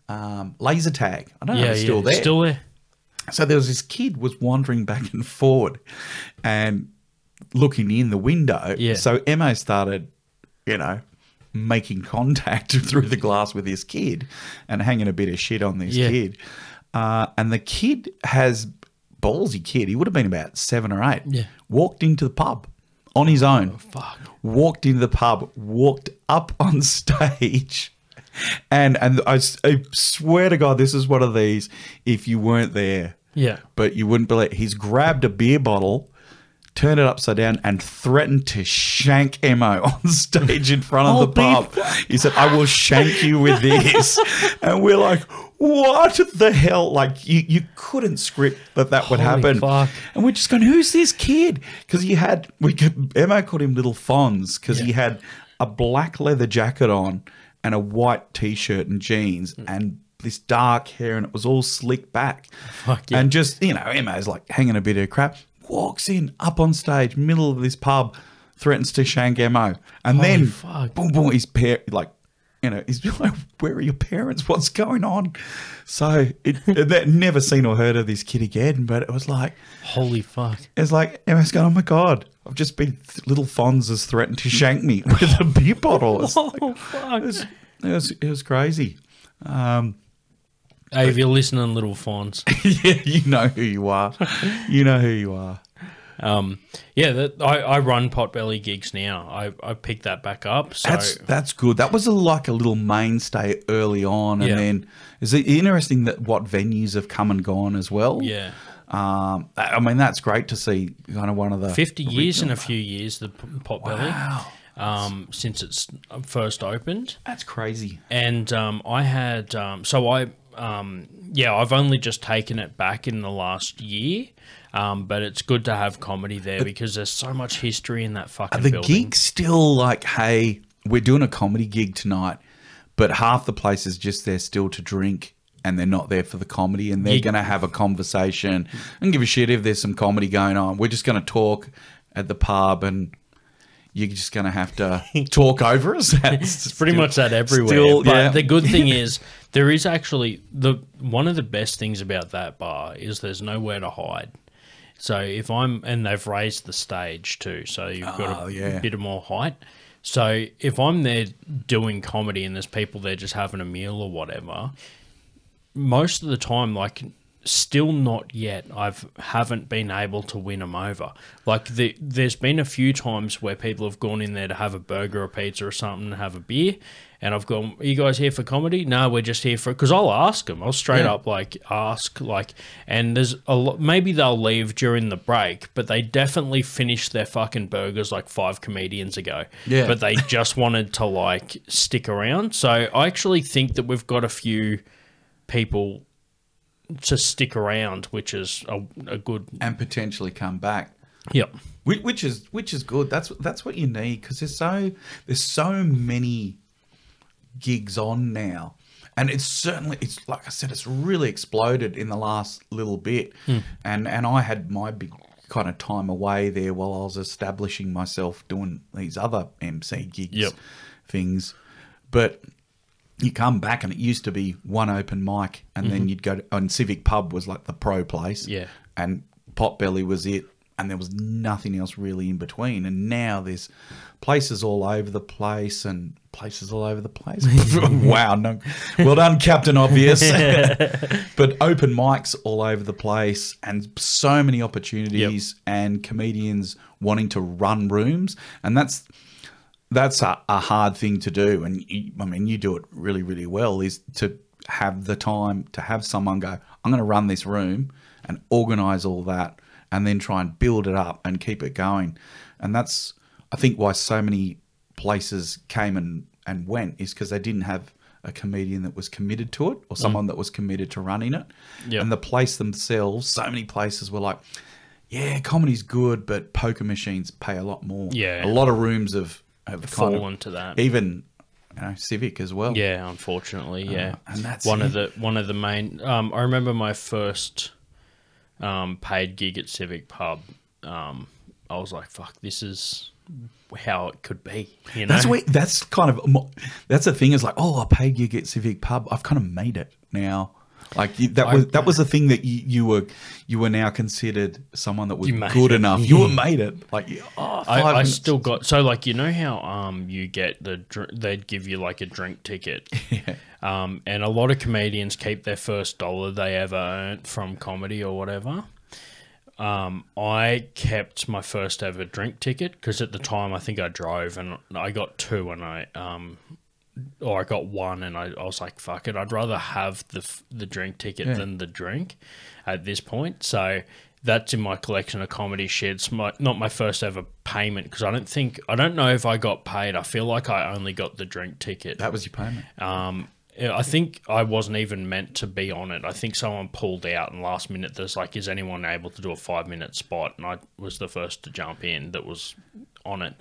um, laser tag. I don't know Yeah, if it's yeah. still there. Still there. So there was this kid was wandering back and forward and looking in the window. Yeah. So Emma started, you know, making contact through the glass with this kid and hanging a bit of shit on this Yeah. kid. Uh, and the kid has ballsy kid. He would have been about seven or eight. Yeah. Walked into the pub on his own. Fuck. Walked into the pub. Walked up on stage. And and I swear to God, this is one of these. If you weren't there, Yeah. but you wouldn't believe he's grabbed a beer bottle, turned it upside down, and threatened to shank Emo on stage in front of Oh, the pub. He said, "I will shank you with this," and we're like. What the hell? Like you, you couldn't script that that would Holy happen, fuck. and we're just going, "Who's this kid?" Because he had, we could, Emma called him Little Fonz because he had a black leather jacket on and a white t-shirt and jeans Hmm. and this dark hair, and it was all slicked back. Fuck yeah. And just you know, Emma's like hanging a bit of crap. Walks in up on stage, middle of this pub, threatens to shank Mo, and then fuck. boom, boom, his pair like. You know, he's like, "Where are your parents? What's going on?" So it, that never seen or heard of this kid again. But it was like, Holy fuck. it's like Emma's going, "Oh my god, I've just been little Fonz has threatened to shank me with a beer bottle." It's like, Oh, fuck. it was, it was, it was crazy. Um, Hey, if you're listening, little Fonz. yeah, you know who you are. You know who you are. Um, yeah, that, I, I run Potbelly gigs now. I, I picked that back up. So That's that's good. That was a, like a little mainstay early on, and Yeah. then is it interesting that what venues have come and gone as well? yeah, Um, I mean that's great to see. Kind of one of the 50 years in a few years, the Potbelly, Wow, um, since it's first opened. that's crazy. and um, I had um, so I um, yeah I've only just taken it back in the last year, um, but it's good to have comedy there because there's so much history in that fucking Are the building. gigs still like, hey, we're doing a comedy gig tonight, but half the place is just there still to drink and they're not there for the comedy and they're going to have a conversation and give a shit if there's some comedy going on. We're just going to talk at the pub and you're just going to have to talk over us. It's It's pretty much that everywhere. still- but yeah. the good thing is there is actually the one of the best things about that bar is there's nowhere to hide. So if I'm and they've raised the stage too, so you've got Oh, a yeah. bit of more height. So if I'm there doing comedy and there's people there just having a meal or whatever, most of the time, like still not yet, I've haven't been able to win them over. Like the, there's been a few times where people have gone in there to have a burger or pizza or something, and have a beer, and I've gone, "Are you guys here for comedy?" No, we're just here for because I'll ask them. I'll straight Yeah. up like ask like, and there's a lot. Maybe they'll leave during the break, but they definitely finished their fucking burgers like five comedians ago. Yeah. but they just wanted to like stick around. So I actually think that we've got a few people to stick around, which is a, a good. and potentially come back. Yep. Which, which is which is good. That's that's what you need because there's so there's so many gigs on now, and it's certainly it's like I said, it's really exploded in the last little bit, hmm. and and I had my big kind of time away there while I was establishing myself doing these other MC gigs Yep. things, but. You come back and it used to be one open mic, and then mm-hmm. you'd go to, and Civic Pub was like the pro place, Yeah. and Potbelly was it, and there was nothing else really in between. And now there's places all over the place and places all over the place. wow, no, well done, Captain Obvious. but open mics all over the place, and so many opportunities, and comedians wanting to run rooms, and that's that's a, a hard thing to do and you, i mean you do it really really well is to have the time to have someone go i'm going to run this room and organize all that and then try and build it up and keep it going and that's i think why so many places came and, and went is because they didn't have a comedian that was committed to it or someone that was committed to running it Yep. and the place themselves so many places were like yeah comedy's good but poker machines pay a lot more Yeah. a lot of rooms have have kind of- Fallen to that. even you know Civic as well. Yeah, unfortunately, yeah. Uh, and that's one of the one of the main. Um, I remember my first um, paid gig at Civic Pub. Um, I was like, "Fuck, this is how it could be." You know, That's where that's kind of that's the thing is like oh I paid gig at Civic Pub. I've kind of made it now. Like you, that was that was the thing that you, you were you were now considered someone that was good it. enough. You were made it. Like you- oh, I, I still got so like you know how um you get the they'd give you like a drink ticket, um and a lot of comedians keep their first dollar they ever earned from comedy or whatever. Um, I kept my first ever drink ticket because at the time I think I drove and I got two and I um or I got one and I, I was like fuck it I'd rather have the f- the drink ticket Yeah. than the drink at this point so that's in my collection of comedy shit. It's my, not my first ever payment because I don't think I don't know if I got paid. I feel like I only got the drink ticket. That was your payment. Um, I think I wasn't even meant to be on it. I think someone pulled out, and last minute there's like, is anyone able to do a five minute spot? And I was the first to jump in that was on it.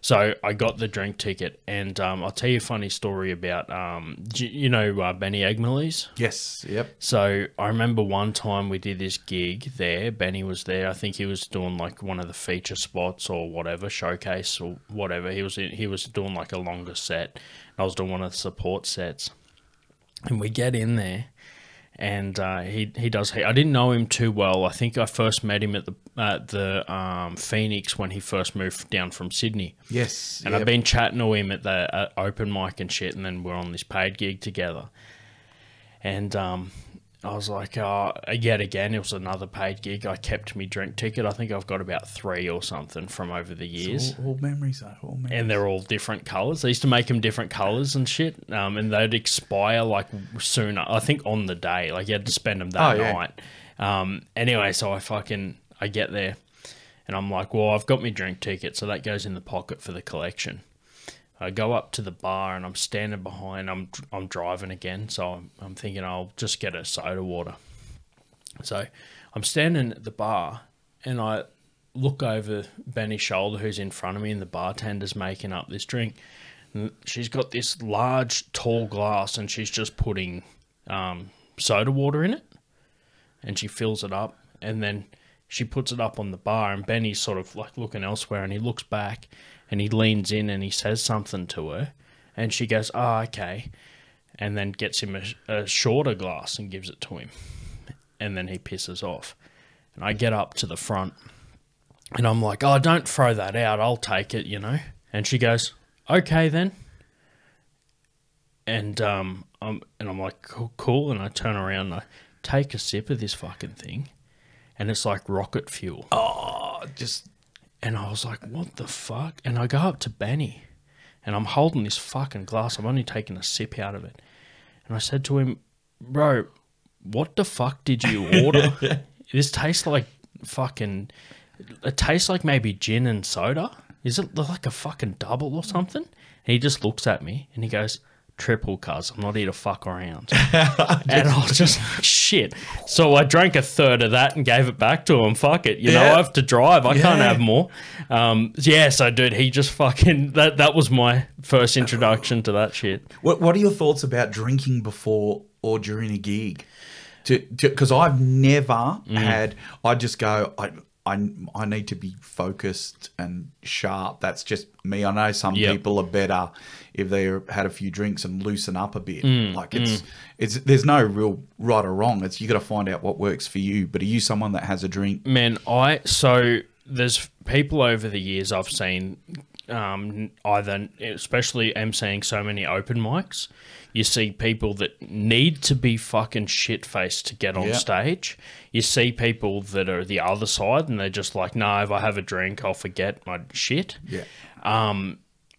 So I got the drink ticket, and um, I'll tell you a funny story about um, you you know uh, Benny Egmalees. Yes. Yep. So I remember one time we did this gig there. Benny was there. I think he was doing like one of the feature spots or whatever showcase or whatever. He was in, he was doing like a longer set. I was doing one of the support sets, and we get in there, and uh, he he does. I didn't know him too well. I think I first met him at the at the um, Phoenix when he first moved down from Sydney. Yes. And yep. I've been chatting to him at the at open mic and shit, and then we're on this paid gig together. And um, I was like, uh, yet again, it was another paid gig. I kept me drink ticket. I think I've got about three or something from over the years. all, all memories, though. All memories. And they're all different colors. They used to make them different colors and shit. Um, and they'd expire like sooner. I think on the day, like you had to spend them that Oh, yeah. night. Um, anyway, so I fucking I get there, and I'm like, well, I've got my drink ticket, so that goes in the pocket for the collection. I go up to the bar and I'm standing behind. I'm I'm driving again, so I'm, I'm thinking I'll just get a soda water. So I'm standing at the bar and I look over Benny's shoulder, who's in front of me, and the bartender's making up this drink. And she's got this large, tall glass, and she's just putting um, soda water in it, and she fills it up, and then she puts it up on the bar, and Benny's sort of like looking elsewhere, and he looks back, and he leans in, and he says something to her, and she goes, "Oh, okay," and then gets him a, a shorter glass and gives it to him, and then he pisses off, and I get up to the front, and I'm like, "Oh, don't throw that out. I'll take it," you know, and she goes, "Okay then." And um, I'm and I'm like, cool, cool. And I turn around and I take a sip of this fucking thing, and it's like rocket fuel. oh, just And I was like, what the fuck? And I go up to Benny and I'm holding this fucking glass. I'm only taking a sip out of it. And I said to him, bro, what the fuck did you order? this tastes like fucking. It tastes like maybe gin and soda. Is it like a fucking double or something? And he just looks at me and he goes, triple cuz I'm not here to fuck around. and I was just like, shit. So I drank a third of that and gave it back to him. Fuck it. You know, I have to drive. I can't have more. Um, yeah, so dude, he just fucking that that was my first introduction to that shit. What What are your thoughts about drinking before or during a gig? Because I've never Mm. had. I just go. I. I, I need to be focused and sharp. That's just me. I know some Yep. people are better if they had a few drinks and loosen up a bit. Mm, like it's it's there's no real right or wrong. It's you got to find out what works for you. But are you someone that has a drink? Man, I so there's people over the years I've seen um, either, especially emceeing so many open mics, you see people that need to be fucking shit faced to get on Yeah. stage. You see people that are the other side and they're just like, no, if I have a drink, I'll forget my shit. Yeah. Um,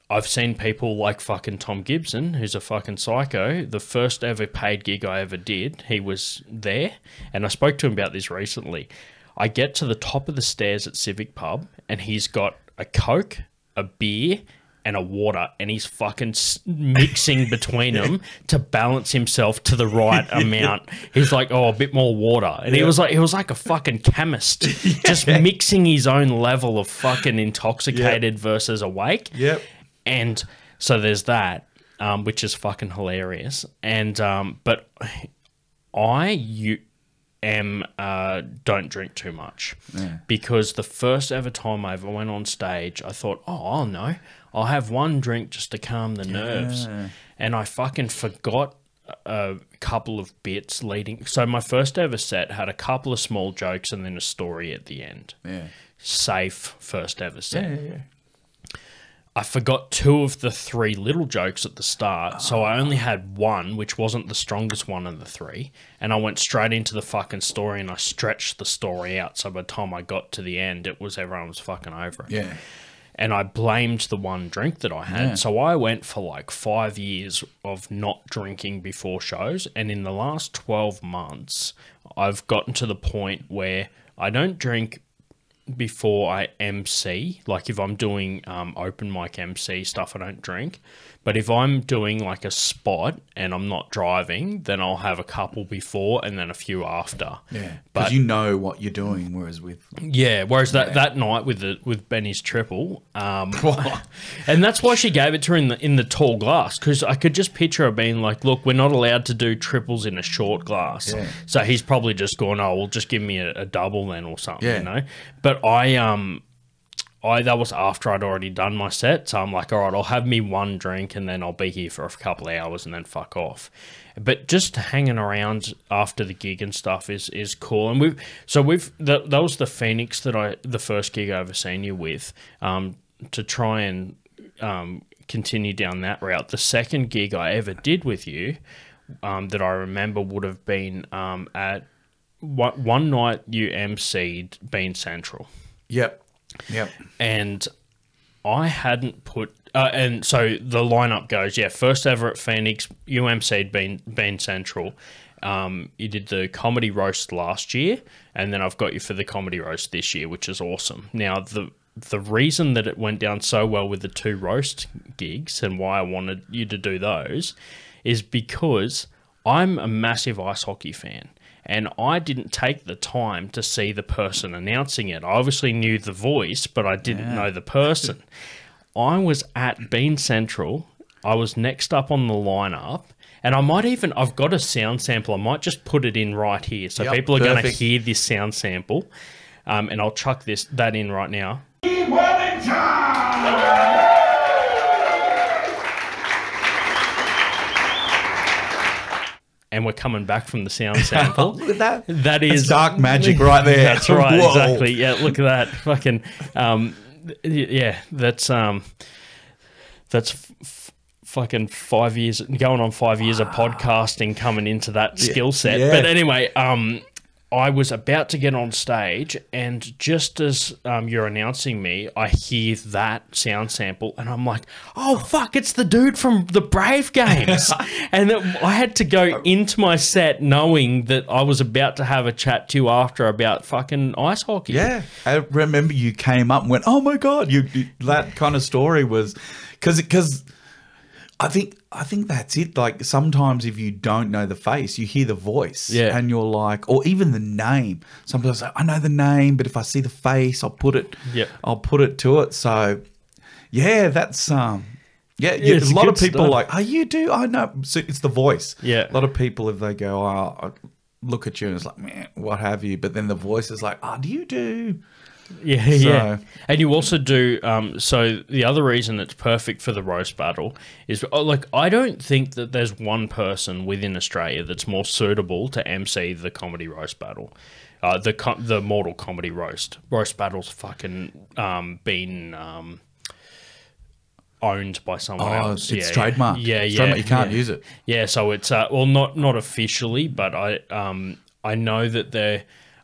I've seen people like fucking Tom Gibson, who's a fucking psycho. The first ever paid gig I ever did, he was there, and I spoke to him about this recently. I get to the top of the stairs at Civic Pub, and he's got a Coke, a beer, and a water, and he's fucking s- mixing between them to balance himself to the right amount. He's like, "Oh, a bit more water," and he was like, "He was like a fucking chemist, just mixing his own level of fucking intoxicated versus awake." Yep. and so there's that, um, which is fucking hilarious. And um, but I you am uh, don't drink too much because the first ever time I ever went on stage, I thought, oh, I'll know, I'll have one drink just to calm the nerves, and I fucking forgot. A couple of bits leading. So my first ever set had a couple of small jokes and then a story at the end. Yeah. Safe first ever set. Yeah. yeah. I forgot two of the three little jokes at the start, so I only had one, which wasn't the strongest one of the three, and I went straight into the fucking story and I stretched the story out. So by the time I got to the end, it was everyone was fucking over it. Yeah. And I blamed the one drink that I had. So I went for like five years of not drinking before shows, and in the last twelve months, I've gotten to the point where I don't drink before I MC. Like if I'm doing um, open mic MC stuff, I don't drink. But if I'm doing like a spot and I'm not driving, then I'll have a couple before and then a few after. Yeah, but because you know what you're doing. Whereas with yeah, whereas that, that night with the with Benny's triple, um, and that's why she gave it to her in the in the tall glass because I could just picture her being like, "Look, we're not allowed to do triples in a short glass," Yeah. so he's probably just gone, "Oh, well, just give me a, a double then or something," Yeah. you know. But I um. I that was after I'd already done my set, so I'm like, all right, I'll have me one drink and then I'll be here for a couple of hours and then fuck off. But just hanging around after the gig and stuff is is cool. And we've so we've that, that was the Phoenix that I the first gig I ever seen you with. Um, to try and um, continue down that route. The second gig I ever did with you, um, that I remember would have been um, at one, one night you emceed Bean Central yep, yep, and I hadn't put. Uh, and so the lineup goes, yeah, first ever at Phoenix, UMC'd been Bean Central. Um, you did the comedy roast last year, and then I've got you for the comedy roast this year, which is awesome. Now, the the reason that it went down so well with the two roast gigs and why I wanted you to do those is because I'm a massive ice hockey fan and I didn't take the time to see the person announcing it. I obviously knew the voice, but I didn't know the person. I was at Bean Central. I was next up on the lineup. And I might even, I've got a sound sample. I might just put it in right here. So Yep, people are going to hear this sound sample. Um, and I'll chuck this that in right now. And we're coming back from the sound sample. look at that. That is That's dark magic right there. That's right, Whoa. exactly. Yeah, look at that. Fucking, um, yeah, that's um, that's f- f- fucking five years going on five years of podcasting coming into that skill set. Yeah. But anyway, um, I was about to get on stage, and just as um, you're announcing me, I hear that sound sample, and I'm like, "Oh fuck, it's the dude from the Brave games!" and it, I had to go into my set knowing that I was about to have a chat to you after about fucking ice hockey. Yeah, I remember you came up and went, "Oh my god!" You, you that kind of story was because because I think I think that's it. Like sometimes if you don't know the face, you hear the voice, Yeah. and you're like, or even the name. Sometimes like, I know the name, but if I see the face, I'll put it. Yep. I'll put it to it. So yeah, that's um. Yeah, yeah it's a lot of people stuff. like, oh, you do. I know. So it's the voice. Yeah. A lot of people, if they go, oh, I look at you and it's like, man, what have you? But then the voice is like, oh, do you do? Yeah, yeah. And you also do. Um, so the other reason it's perfect for the roast battle is oh, like I don't think that there's one person within Australia that's more suitable to MC the comedy roast battle. Uh, the co- the Mortal Komedy roast roast battle's fucking um, been um, owned by someone Oh, else. it's yeah, trademarked. Yeah, yeah. trademarked. You can't yeah. use it. Yeah, so it's uh, well, not not officially, but I um I know that there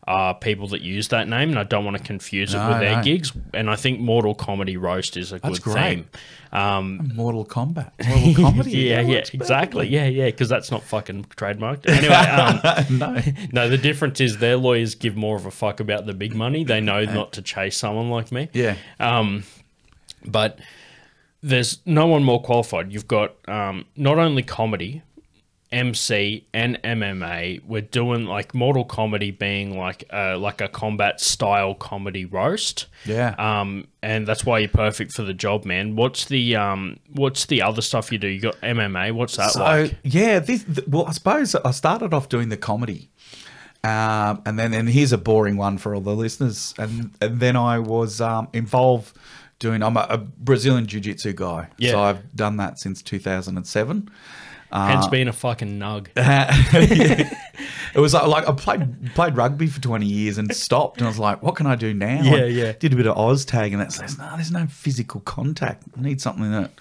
are people that use that name, and I don't want to confuse it No, with their no. gigs. And I think Mortal Komedy Roast is a That's good great. theme. Um, Mortal Kombat. Mortal Komedy. yeah, yeah, exactly. Yeah, yeah, because that's not fucking trademarked. Anyway, um, no. no, the difference is their lawyers give more of a fuck about the big money. They know not to chase someone like me. Yeah. Um, but there's no one more qualified. You've got um, not only comedy, MC, and MMA. We're doing like Mortal Komedy being like uh, like a combat style comedy roast. Yeah. Um, and that's why you're perfect for the job, man. What's the um, what's the other stuff you do? You got MMA. What's that so like? yeah, this th- well, I suppose I started off doing the comedy, um, and then and here's a boring one for all the listeners, and and then I was um, involved doing. I'm a, a Brazilian jiu-jitsu guy, Yeah. so I've done that since 2007. Hence uh, being a fucking nug. it was like, like I played played rugby for 20 years and stopped and I was like, what can I do now? Yeah, And yeah. Did a bit of Oz tag and that says, no, there's no physical contact. I need something that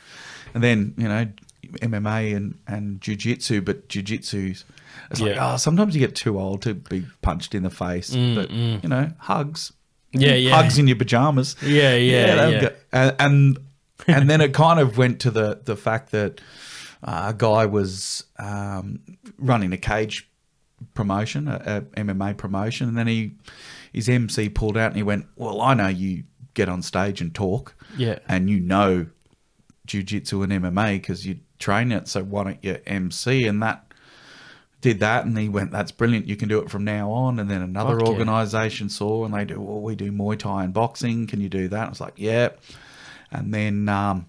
and then, you know, MMA and, and jiu-jitsu, but jiu-jitsu's it's like, Yeah. oh, sometimes you get too old to be punched in the face. Mm, but mm. you know, hugs. Mm, Yeah, yeah. Hugs in your pajamas. Yeah, yeah, yeah. go- And and, and then it kind of went to the the fact that uh, a guy was um, running a cage promotion, a, a MMA promotion, and then he his MC pulled out and he went, "Well, I know you get on stage and talk, Yeah. and you know jiu-jitsu and MMA because you train it. So why don't you MC?" And that did that, and he went, "That's brilliant. You can do it from now on." And then another Fuck yeah. organisation saw, and they do, "Well, we do Muay Thai and boxing. Can you do that?" I was like, "Yeah." And then, um,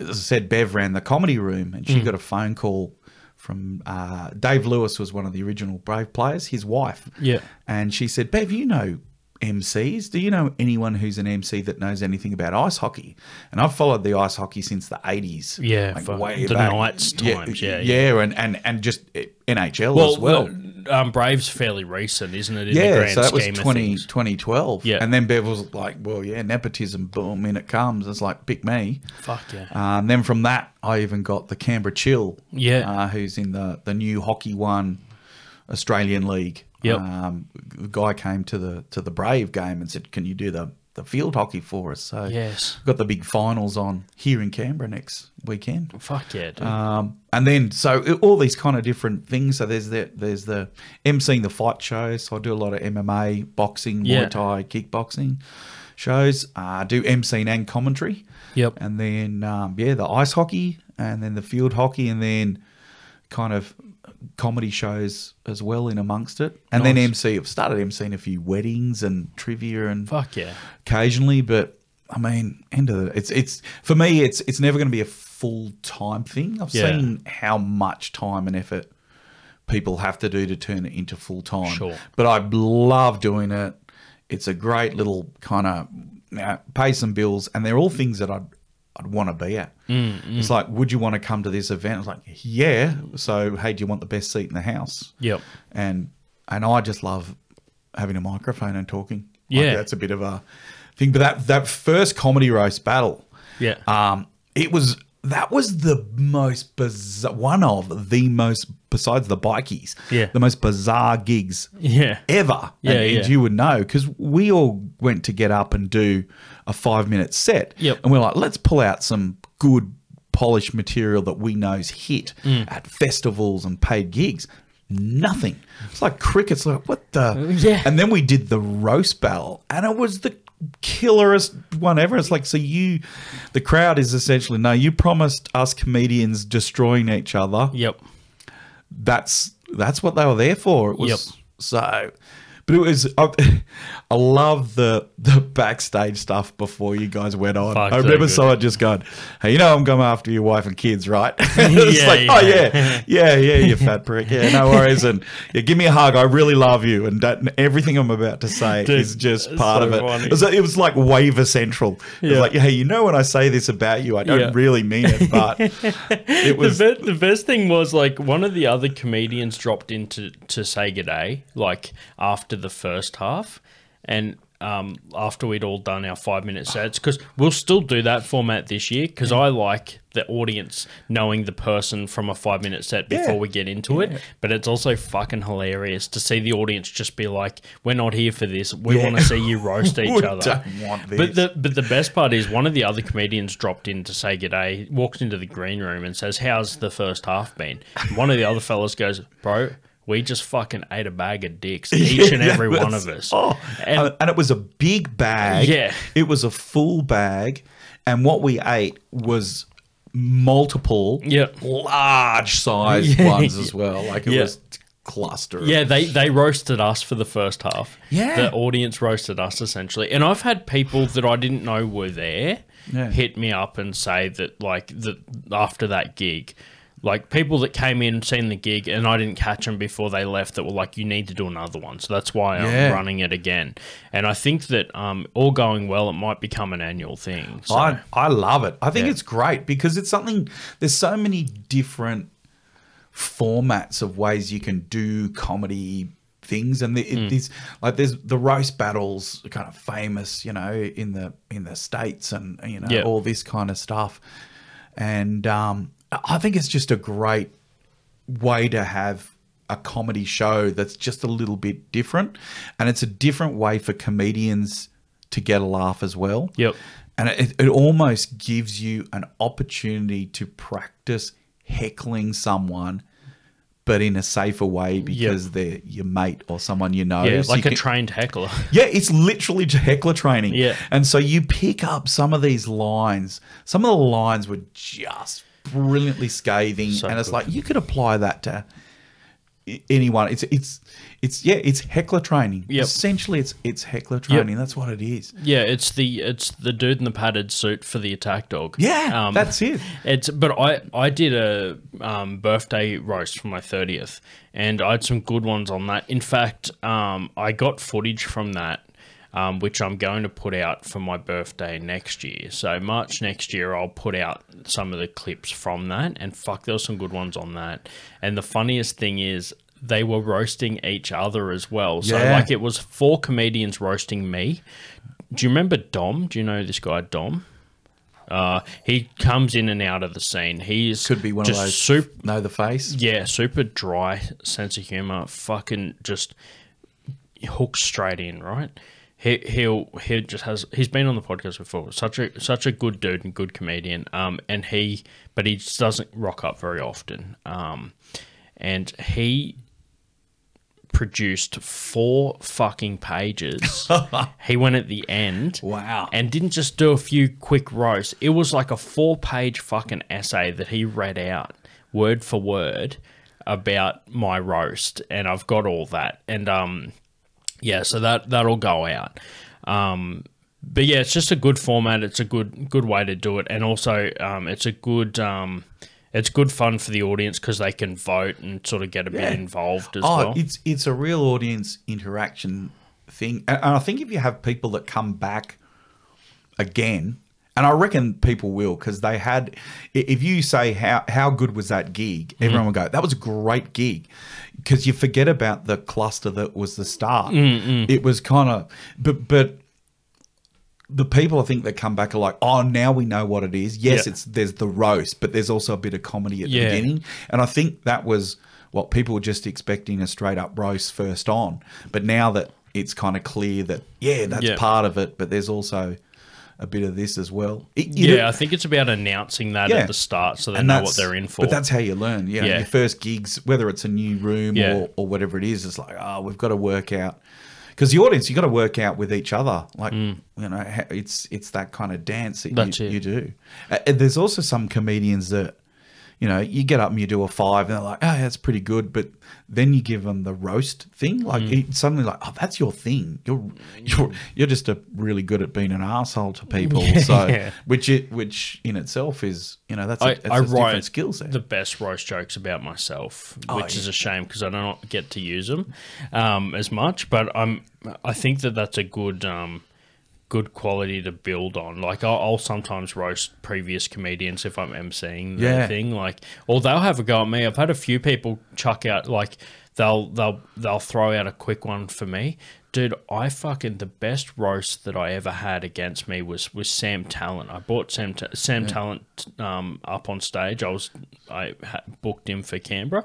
as I said, Bev ran the comedy room, and she Mm. got a phone call from uh, Dave Lewis, was one of the original Brave players, his wife. Yeah. And she said, Bev, you know MCs. Do you know anyone who's an MC that knows anything about ice hockey? And I've followed the ice hockey since the 80s. Yeah, for the Knights times, yeah, yeah. and, and, and just NHL as well. Um, Braves fairly recent, isn't it? In the Yeah, so that was scheme 20, 2012. Yeah. And then Bev was like, well, yeah, nepotism, boom, in it comes. It's like, pick me. Fuck yeah. Uh, and then from that, I even got the Canberra Chill, Yeah. uh, who's in the the new Hockey One Australian League. Yep. Um, the guy came to the to the Brave game and said, "Can you do the the field hockey for us?" So Yes. got the big finals on here in Canberra next weekend. Fuck yeah, dude. Um, and then so it- all these kind of different things. So there's the there's the emceeing the fight shows. So I do a lot of MMA, boxing, Yeah. Muay Thai, kickboxing shows. Uh, I do emceeing and commentary. Yep. And then um, yeah, the ice hockey, and then the field hockey, and then kind of comedy shows as well in amongst it. And then Nice. MC. I've started emceeing a few weddings and trivia and Fuck yeah. occasionally, but I mean, end of the it's it's for me it's it's never going to be a full time thing. I've Yeah. seen how much time and effort people have to do to turn it into full time. Sure. But I love doing it. It's a great little kind of you know, pay some bills, and they're all things that I'd I'd want to be at. Mm, It's like, would you want to come to this event? It's like, yeah. So, hey, do you want the best seat in the house? Yep. and and I just love having a microphone and talking. Like, Yeah. that's a bit of a thing. But that that first comedy roast battle, Yeah. um, it was that was the most bizarre, one of the most besides the bikies, Yeah. the most bizarre gigs Yeah. ever. Yeah, and, and you would know because we all went to get up and do a five minute set. Yep. And we're like, let's pull out some good polished material that we know's hit Mm. at festivals and paid gigs. Nothing. It's like cricket's like, what the? Yeah. And then we did the roast battle, and it was the killerest one ever. It's like, so you, the crowd is essentially, no, you promised us comedians destroying each other Yep. that's that's what they were there for. It was Yep. so, but it was. I, I love the the backstage stuff before you guys went on. Fuck, I remember good. someone just going, "Hey, you know, I'm going after your wife and kids, right?" it's Yeah, like, yeah. "Oh yeah, yeah, yeah, you fat prick. Yeah, no worries." And yeah, give me a hug. I really love you, and that, and everything I'm about to say Dude, is just part so of it. funny. It was, it was like waiver central. It was like, "Hey, you know, when I say this about you, I don't really mean it, but it was." the, be- the best thing was like one of the other comedians dropped in to, say good day, like after the first half, and um, after we'd all done our five minute sets, because we'll still do that format this year. Because I like the audience knowing the person from a five minute set before Yeah. we get into it. But it's also fucking hilarious to see the audience just be like, "We're not here for this. We Yeah. want to see you roast each other." But the but the best part is one of the other comedians dropped in to say good day, walks into the green room and says, "How's the first half been?" And one of the other fellas goes, "Bro, we just fucking ate a bag of dicks, each and Yeah, every one of us." Oh, And- and, and it was a big bag. Yeah. It was a full bag. And what we ate was multiple Yep. large sized Yeah. ones as well. Like it Yeah. was cluster. Yeah, they they roasted us for the first half. Yeah. the audience roasted us essentially, and I've had people that I didn't know were there hit me up and say that like that after that gig. Like people that came in, seen the gig, and I didn't catch them before they left. That were like, "You need to do another one." So that's why I'm running it again. And I think that um, all going well, it might become an annual thing. So, I, I love it. I think Yeah. it's great because it's something, there's so many different formats of ways you can do comedy things and the, it, there's like there's the roast battles kind of famous you know in the in the states and you know Yeah. all this kind of stuff and um i think it's just a great way to have a comedy show that's just a little bit different and it's a different way for comedians to get a laugh as well Yep. and it, it almost gives you an opportunity to practice heckling someone but in a safer way because they're your mate or someone you know. Yeah, So like a can- trained heckler. yeah, it's literally just heckler training. Yeah. And so you pick up some of these lines. Some of the lines were just brilliantly scathing. So and it's good. like you could apply that to anyone. It's it's it's yeah, it's heckler training. Yep. Essentially it's it's heckler training. That's what it is. Yeah, it's the it's the dude in the padded suit for the attack dog. Yeah, Um, that's it. It's but I I did a um, birthday roast for my thirtieth, and I had some good ones on that. In fact, um, I got footage from that. Um, which I'm going to put out for my birthday next year. So March next year, I'll put out some of the clips from that. And fuck, there were some good ones on that. And the funniest thing is, they were roasting each other as well. So Yeah. like, it was four comedians roasting me. Do you remember Dom? Do you know this guy Dom? Uh, he comes in and out of the scene. He's Could be one just of those super know the face. yeah, super dry sense of humor. Fucking just hooks straight in, right? He he'll he just has he's been on the podcast before. Such a such a good dude and good comedian. Um, and he but he just doesn't rock up very often. Um, and he produced four fucking pages. he went at the end. Wow. And didn't just do a few quick roasts. It was like a four page fucking essay that he read out word for word about my roast. And I've got all that. And um yeah, so that that'll go out. Um but yeah, it's just a good format. It's a good good way to do it, and also um, it's a good um, it's good fun for the audience because they can vote and sort of get a Yeah. bit involved as Oh, well. it's it's a real audience interaction thing, and and I think if you have people that come back again, and I reckon people will because they had. If you say how how good was that gig, Mm-hmm. everyone will go that was a great gig, because you forget about the cluster that was the start. Mm, It was kind of, but but. The people I think that come back are like, oh, now we know what it is. Yes, Yeah. it's there's the roast, but there's also a bit of comedy at Yeah. the beginning. And I think that was what people were just expecting a straight up roast first on. But now that it's kind of clear that, yeah, that's Yeah. part of it, but there's also a bit of this as well. It- yeah, know- I think it's about announcing that Yeah. at the start so they know what they're in for. But that's how you learn. Know, Yeah. your first gigs, whether it's a new room Yeah. or, or whatever it is, it's like, oh, we've got to work out. Because the audience, you've got to work out with each other. Like, you know, it's it's that kind of dance that Mm. You, you do. Uh, there's also some comedians that, you know, you get up and you do a five, and they're like, oh, that's pretty good. But then you give them the roast thing, like Mm. suddenly like, oh, that's your thing. You're you're you're just a really good at being an asshole to people. So, Yeah. which it which in itself is, you know, that's a, I, that's I a different skill set. the best roast jokes about myself, Oh, which yeah. is a shame because I don't get to use them um, as much. But I'm, I think that that's a good, um, good quality to build on. Like I'll, I'll sometimes roast previous comedians if I'm emceeing the Yeah. thing. Like, or they'll have a go at me. I've had a few people chuck out like they'll they'll they'll throw out a quick one for me. Dude, I fucking the best roast that I ever had against me was was Sam Talent. I bought Sam Ta- Sam Talent um, up on stage. I was I ha- booked him for Canberra.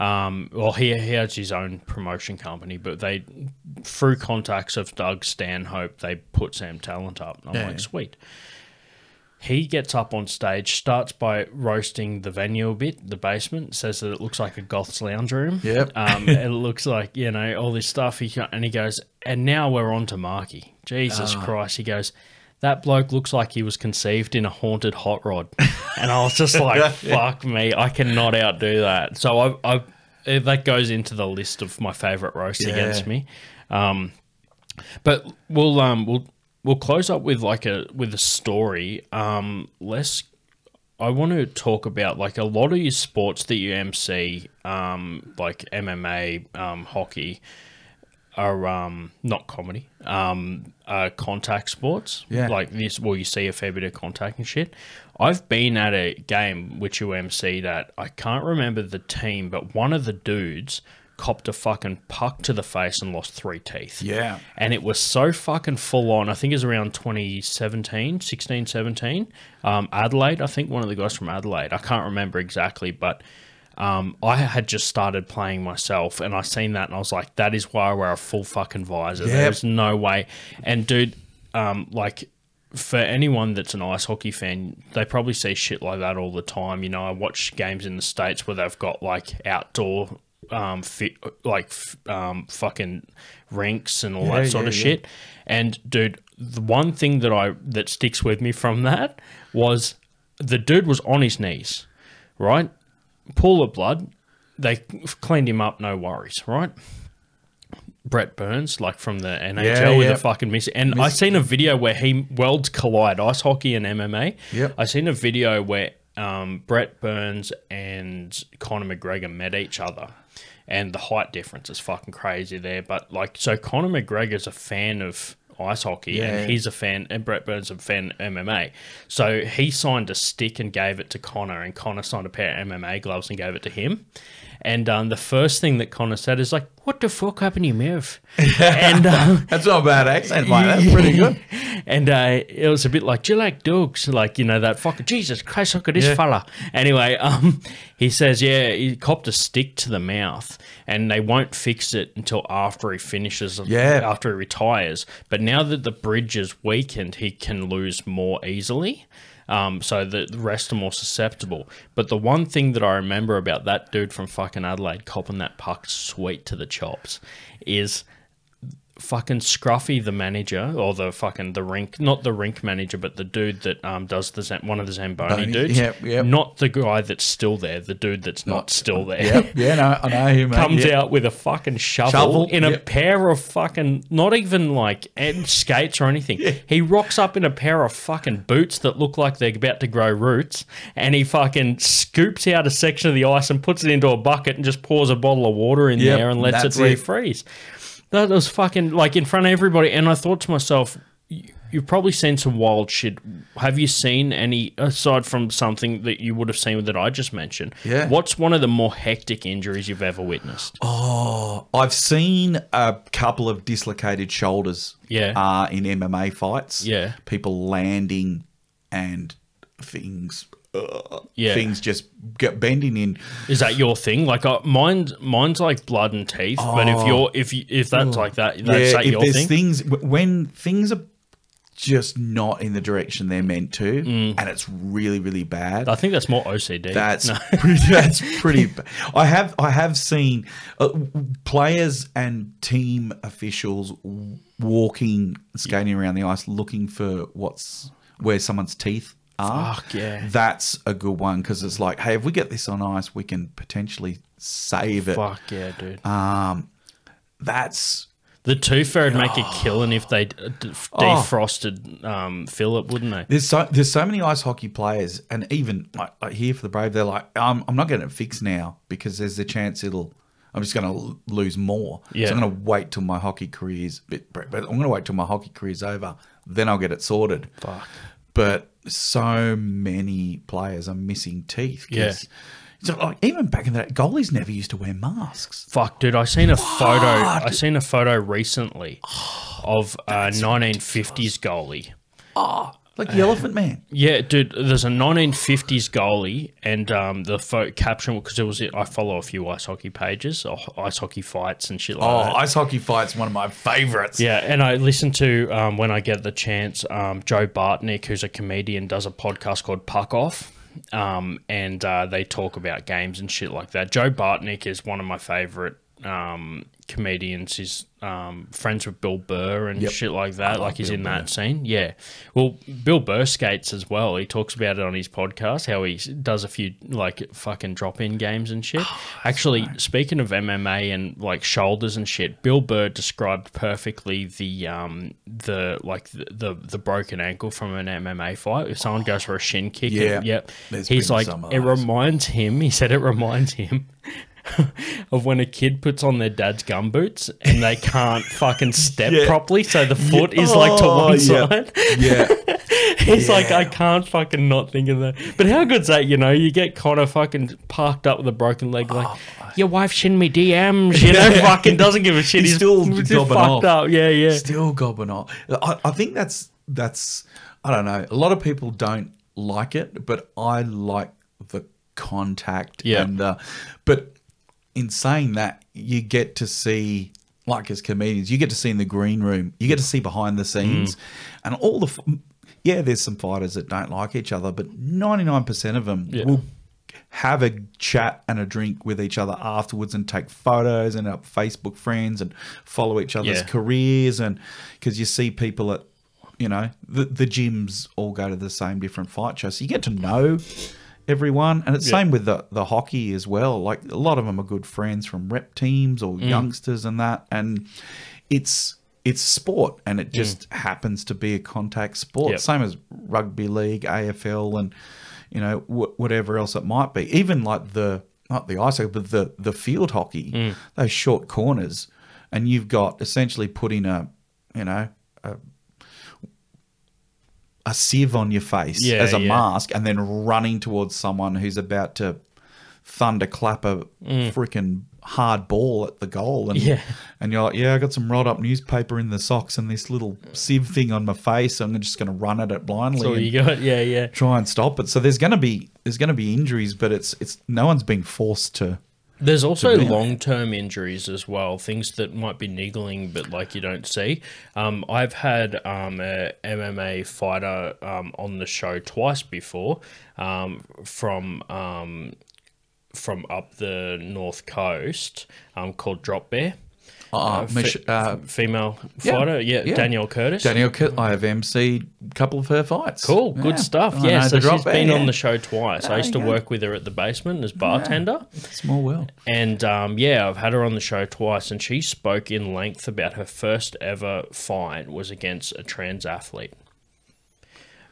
Um, well, he he has his own promotion company, but they through contacts of Doug Stanhope, they put Sam Talent up. And I'm Yeah. like, sweet. He gets up on stage, starts by roasting the venue a bit, the basement, says that it looks like a goth's lounge room. Yep. Um, it looks like, you know, all this stuff. He, and he goes, and now we're on to Marky. Jesus Ah. Christ. He goes, that bloke looks like he was conceived in a haunted hot rod. And I was just like, fuck me. I cannot outdo that. So I, I, eh, that goes into the list of my favorite roasts Yeah. against me. Um, but we'll um we'll we'll close up with like a with a story. Um, let's. I want to talk about like a lot of your sports that you MC, um, like MMA, um, hockey, are um not comedy, um, are contact sports. Yeah. like this. Well, you see a fair bit of contact and shit. I've been at a game which you MC that I can't remember the team, but one of the dudes copped a fucking puck to the face and lost three teeth Yeah. and it was so fucking full on. I think it was around 2017, 16, 17. Um, Adelaide, I think one of the guys from Adelaide. I can't remember exactly, but um, I had just started playing myself and I seen that and I was like, that is why I wear a full fucking visor. Yep. There's no way. And dude, um, like for anyone that's an ice hockey fan, they probably see shit like that all the time. You know, I watch games in the states where they've got like outdoor, um, fit like um, fucking rinks and all Yeah, that sort yeah, of yeah. shit. And dude, the one thing that I that sticks with me from that was the dude was on his knees, right? Pool of blood. They cleaned him up, no worries, right? Brent Burns, like from the NHL Yeah, with yeah. a fucking miss. And I seen a video where he worlds collide, ice hockey and MMA. Yep. I seen a video where um, Brent Burns and Conor McGregor met each other. And the height difference is fucking crazy there. But like, so Conor McGregor's a fan of ice hockey, Yeah. and he's a fan, and Brent Burns a fan MMA. So he signed a stick and gave it to Conor, and Conor signed a pair of MMA gloves and gave it to him. And um, the first thing that Conor said is like, "What the fuck happened to your mouth?" and um, That's not a bad accent, mate. That's pretty good. and uh, it was a bit like, "Do you like dogs?" Like you know that fucking Jesus Christ, look at this fella. Anyway, um, he says, yeah, he copped a stick to the mouth, and they won't fix it until after he finishes. Yeah. after he retires. But now that the bridge is weakened, he can lose more easily. Um, so the the rest are more susceptible. But the one thing that I remember about that dude from fucking Adelaide copping that puck sweet to the chops is fucking Scruffy, the manager, or the fucking the rink, not the rink manager, but the dude that um does the Zam- one of the Zamboni dudes. yep, yep. Not the guy that's still there, the dude that's not, still there. Yep. Yeah, no, I know him. Comes yeah. out with a fucking shovel, Shovel, in a pair of fucking not even like and skates or anything. He rocks up in a pair of fucking boots that look like they're about to grow roots, and he fucking scoops out a section of the ice and puts it into a bucket and just pours a bottle of water in Yep, there and lets it refreeze. it. That was fucking like in front of everybody, and I thought to myself, "You- you've probably seen some wild shit. Have you seen any aside from something that you would have seen that I just mentioned? Yeah. What's one of the more hectic injuries you've ever witnessed? Oh, I've seen a couple of dislocated shoulders. Yeah. Uh, in MMA fights. Yeah. People landing and things. Uh, Yeah. Things just get bending in. Is that your thing? Like uh, mine's mine's like blood and teeth. But if you're if you, if that's like that, that's Oh. yeah, that if your there's thing. things when things are just not in the direction they're meant to, Mm. and it's really, really bad. I think that's more OCD. That's No. pretty, that's pretty. ba- I have I have seen uh, players and team officials walking, skating around the ice, looking for what's where someone's teeth are. Fuck, yeah. that's a good one because it's like, hey, if we get this on ice, we can potentially save it. Fuck yeah, dude. Um, that's the tooth fairy'd make a killing if they Oh. defrosted um, Philip, wouldn't they? There's so there's so many ice hockey players, and even like, like here for the Brave, they're like, um, I'm not getting it fixed now because there's the chance it'll. I'm just going to lose more. Yeah. So I'm going to wait till my hockey career's. But, but I'm going to wait till my hockey career's over. Then I'll get it sorted. Fuck. But so many players are missing teeth. Yeah. So like even back in that, goalies never used to wear masks. Fuck, dude! I seen a photo. I seen a photo recently of a 1950s goalie. Ah. Like the Elephant Man. Yeah, dude. There's a 1950s goalie, and um, the pho- caption because it was. I follow a few ice hockey pages, or ice hockey fights and shit like Oh, that. ice hockey fight's one of my favorites. Yeah, and I listen to um, when I get the chance. Um, Joe Bartnick, who's a comedian, does a podcast called Puck Off, um, and uh, they talk about games and shit like that. Joe Bartnick is one of my favorite um, comedians. He's um, friends with Bill Burr and Yep. shit like that. like he's Bill in that scene. Yeah. Well, Bill Burr skates as well. He talks about it on his podcast. How he does a few like fucking drop in games and shit. Actually, speaking of MMA and like shoulders and shit, Bill Burr described perfectly the um the like the the, the broken ankle from an MMA fight. If someone goes for a shin kick, Yeah. and, yep. There's He's like it reminds him. He said it reminds him. of when a kid puts on their dad's gum boots and they can't fucking step Yeah. properly, so the foot is like to Oh, one yeah. side. Yeah. He's like, I can't fucking not think of that. But how good's that? You know, you get Conor fucking parked up with a broken leg, like your wife sent me DMs. You know, fucking doesn't give a shit. He's He's, still gobbing fucked off. up. Yeah, yeah. Still gobbing off. I, I think that's that's I don't know. A lot of people don't like it, but I like the contact. Yeah. And uh, but in saying that, you get to see. Like as comedians, you get to see in the green room, you get to see behind the scenes, Mm. and all the f- yeah, there's some fighters that don't like each other, but 99% of them Yeah. will have a chat and a drink with each other afterwards and take photos and up Facebook friends and follow each other's Yeah. careers and because you see people at you know the the gyms all go to the same different fight shows so you get to know everyone. And it's Yeah. same with the the hockey as well. Like a lot of them are good friends from rep teams or mm. youngsters and that. And it's it's sport and it mm. just happens to be a contact sport. Yep. same as rugby league AFL and you know wh- whatever else it might be. Even like the not the ice hockey but the the field hockey mm. those short corners. And you've got essentially putting a you know a, a sieve on your face Yeah, as a yeah. mask and then running towards someone who's about to thunderclap a freaking hard ball at the goal and Mm. Yeah. and you're like yeah I got some rolled up newspaper in the socks and this little sieve thing on my face So I'm just going to run at it blindly So you got yeah, yeah. try and stop it so there's going to be there's going to be injuries but it's it's no one's being forced to There's also long term injuries as well, things that might be niggling but like you don't see. Um, I've had um, a MMA fighter um, on the show twice before um, from um, from up the north coast um, called Drop Bear. Uh, Mich- uh, female fighter, yeah, yeah. Danielle Curtis. Danielle Kit, I have emceed a couple of her fights Cool, Yeah. good stuff. I Yeah, so she's been yeah. on the show twice. I used to work with her at the basement as bartender. small world And um, yeah, I've had her on the show twice, and she spoke in length about her first ever fight was against a trans athlete,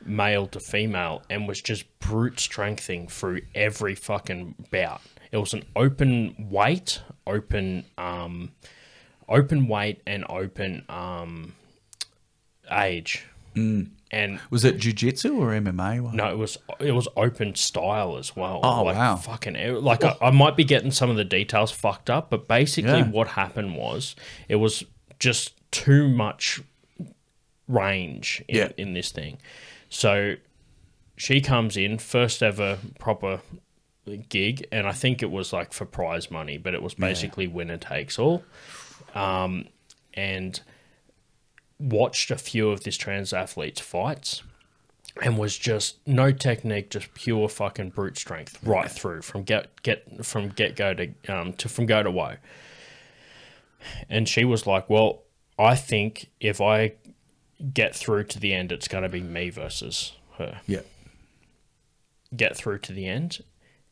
male to female, and was just brute strengthing through every fucking bout. It was an open weight, open, um, open weight, and open um, age. Mm. And Was it jiu-jitsu or MMA? one? no, it was it was open style as well. Oh, like, wow. Fucking like I, I might be getting some of the details fucked up, but basically Yeah. what happened was it was just too much range in, Yeah. in this thing. So she comes in first ever proper gig, and I think it was like for prize money, but it was basically winner takes all. Um, and watched a few of this trans athlete's fights and was just no technique, just pure fucking brute strength right through from get get from get go to um to from go to woe. And she was like, "Well, I think if I get through to the end, it's going to be me versus her. Yeah. Get through to the end."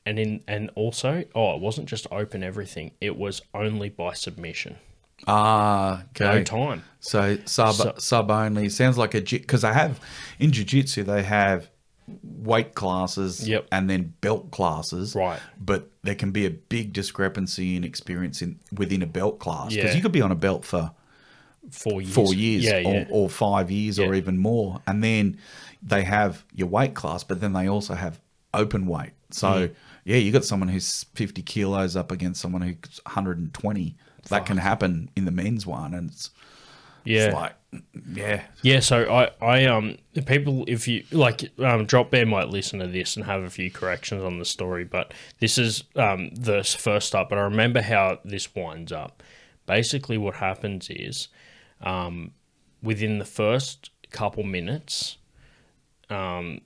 And in and also, oh, it wasn't just open everything; it was only by submission, Ah, no okay. time. So sub So- sub only sounds like a because they have in jiu-jitsu they have weight classes Yep. and then belt classes Right. but there can be a big discrepancy in experience in within a belt class because Yeah. you could be on a belt for Four years. four years Yeah, or, yeah. or five years or even more. And then they have your weight class, but then they also have open weight. So, Mm. yeah, you got someone who's 50 kilos up against someone who's 120. That can happen in the men's one. And it's, yeah. it's like, yeah. Yeah, so I, I um people if you like um Drop Bear might listen to this and have a few corrections on the story, but this is um the first up, but I remember how this winds up. Basically what happens is um within the first couple minutes, um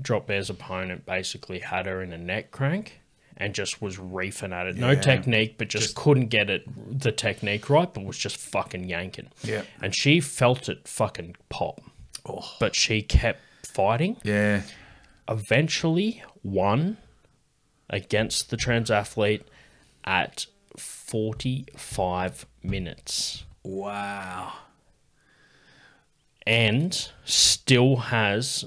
Drop Bear's opponent basically had her in a neck crank and just was reefing at it. No Yeah. technique, but just, couldn't get it the technique right, but was just fucking yanking. Yeah. And she felt it fucking pop. Oh. But she kept fighting. Yeah. Eventually won against the trans athlete at 45 minutes. Wow. And still has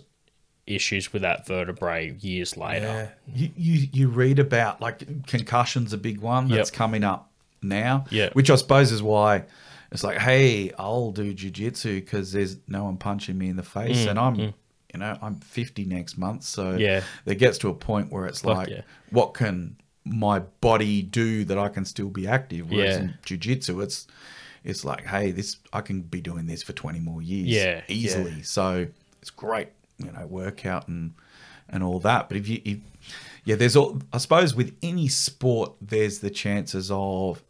issues with that vertebrae years later. You, you you read about like concussion's a big one that's Yep. coming up now. Yeah. Which I suppose is why it's like, hey, I'll do jujitsu because there's no one punching me in the face, and I'm, you know, I'm 50 next month, so Mm, Yeah. it gets to a point where it's Fuck like, yeah. what can my body do that I can still be active? Whereas Yeah. in jujitsu, it's it's like, hey, this I can be doing this for 20 more years, Yeah, easily. yeah. So it's great, you know, workout and and all that. But if you, if, yeah, there's all. I suppose with any sport, there's the chances of,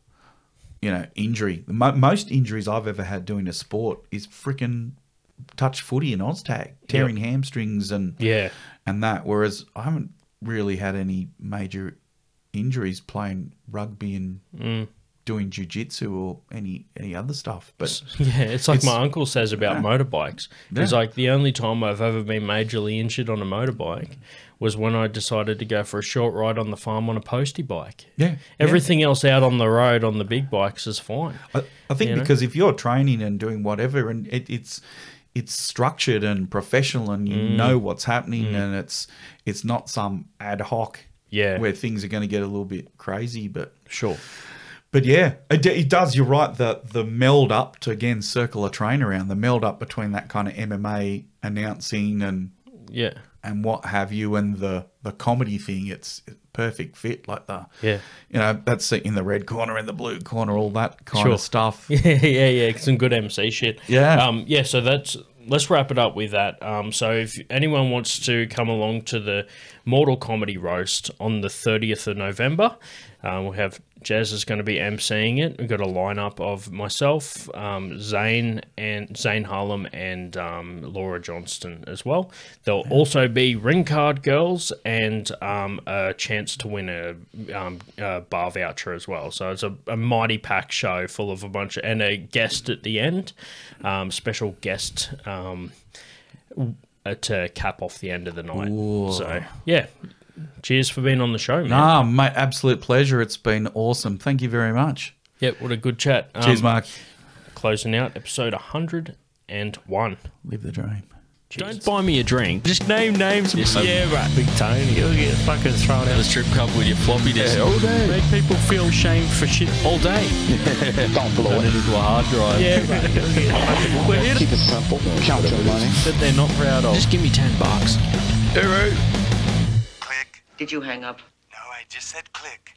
you know, injury. The mo- most injuries I've ever had doing a sport is freaking touch footy in Oztag, tearing hamstrings and Yeah. and that. Whereas I haven't really had any major injuries playing rugby and Mm. Doing jujitsu or any any other stuff. But Yeah, it's like It's- my uncle says about motorbikes. It's Yeah. like the only time I've ever been majorly injured on a motorbike was when I decided to go for a short ride on the farm on a postie bike. yeah, yeah. Everything else out on the road on the big bikes is fine. I, I think You know? because if you're training and doing whatever, and it, it's it's structured and professional, and you Mm. know what's happening, and it's it's not some ad hoc Yeah. where things are going to get a little bit crazy. But Sure. But yeah, it, it does. You're right. The the meld up to again circle a train around the meld up between that kind of MMA announcing and Yeah. and what have you, and the the comedy thing. It's perfect fit. Like the Yeah. you know that's in the red corner, in the blue corner, all that kind Sure. of stuff. Yeah, yeah, yeah. Some good MC shit. Yeah. Um, yeah, so that's let's wrap it up with that. Um, so if anyone wants to come along to the Mortal Komedy Roast on the 30th of November, uh, we'll have Jez is going to be emceeing it. We've got a lineup of myself, um, Zane and Zane Harlem and um, Laura Johnston as well. There'll also be ring card girls and um, a chance to win a, um, a bar voucher as well. So it's a, a mighty packed show full of a bunch of and a guest at the end, um, special guest um, uh, to cap off the end of the night. So yeah, cheers for being on the show, man. Ah, mate, absolute pleasure. It's been awesome. Thank you very much. Yep, what a good chat. Um, Cheers, Mark. Closing out episode 101. Live the dream. Don't buy me a drink. Just name names. yeah, right. Big Tony. You'll get fucking thrown out of The of strip club with your floppy disk. all day. Make people feel shame for shit all day. Don't blow it. into a hard drive. Yeah, right. You'll We're here to Keep it simple. Count your money. that they're not proud of. Just give me 10 bucks. Click. Did you hang up? No, I just said click.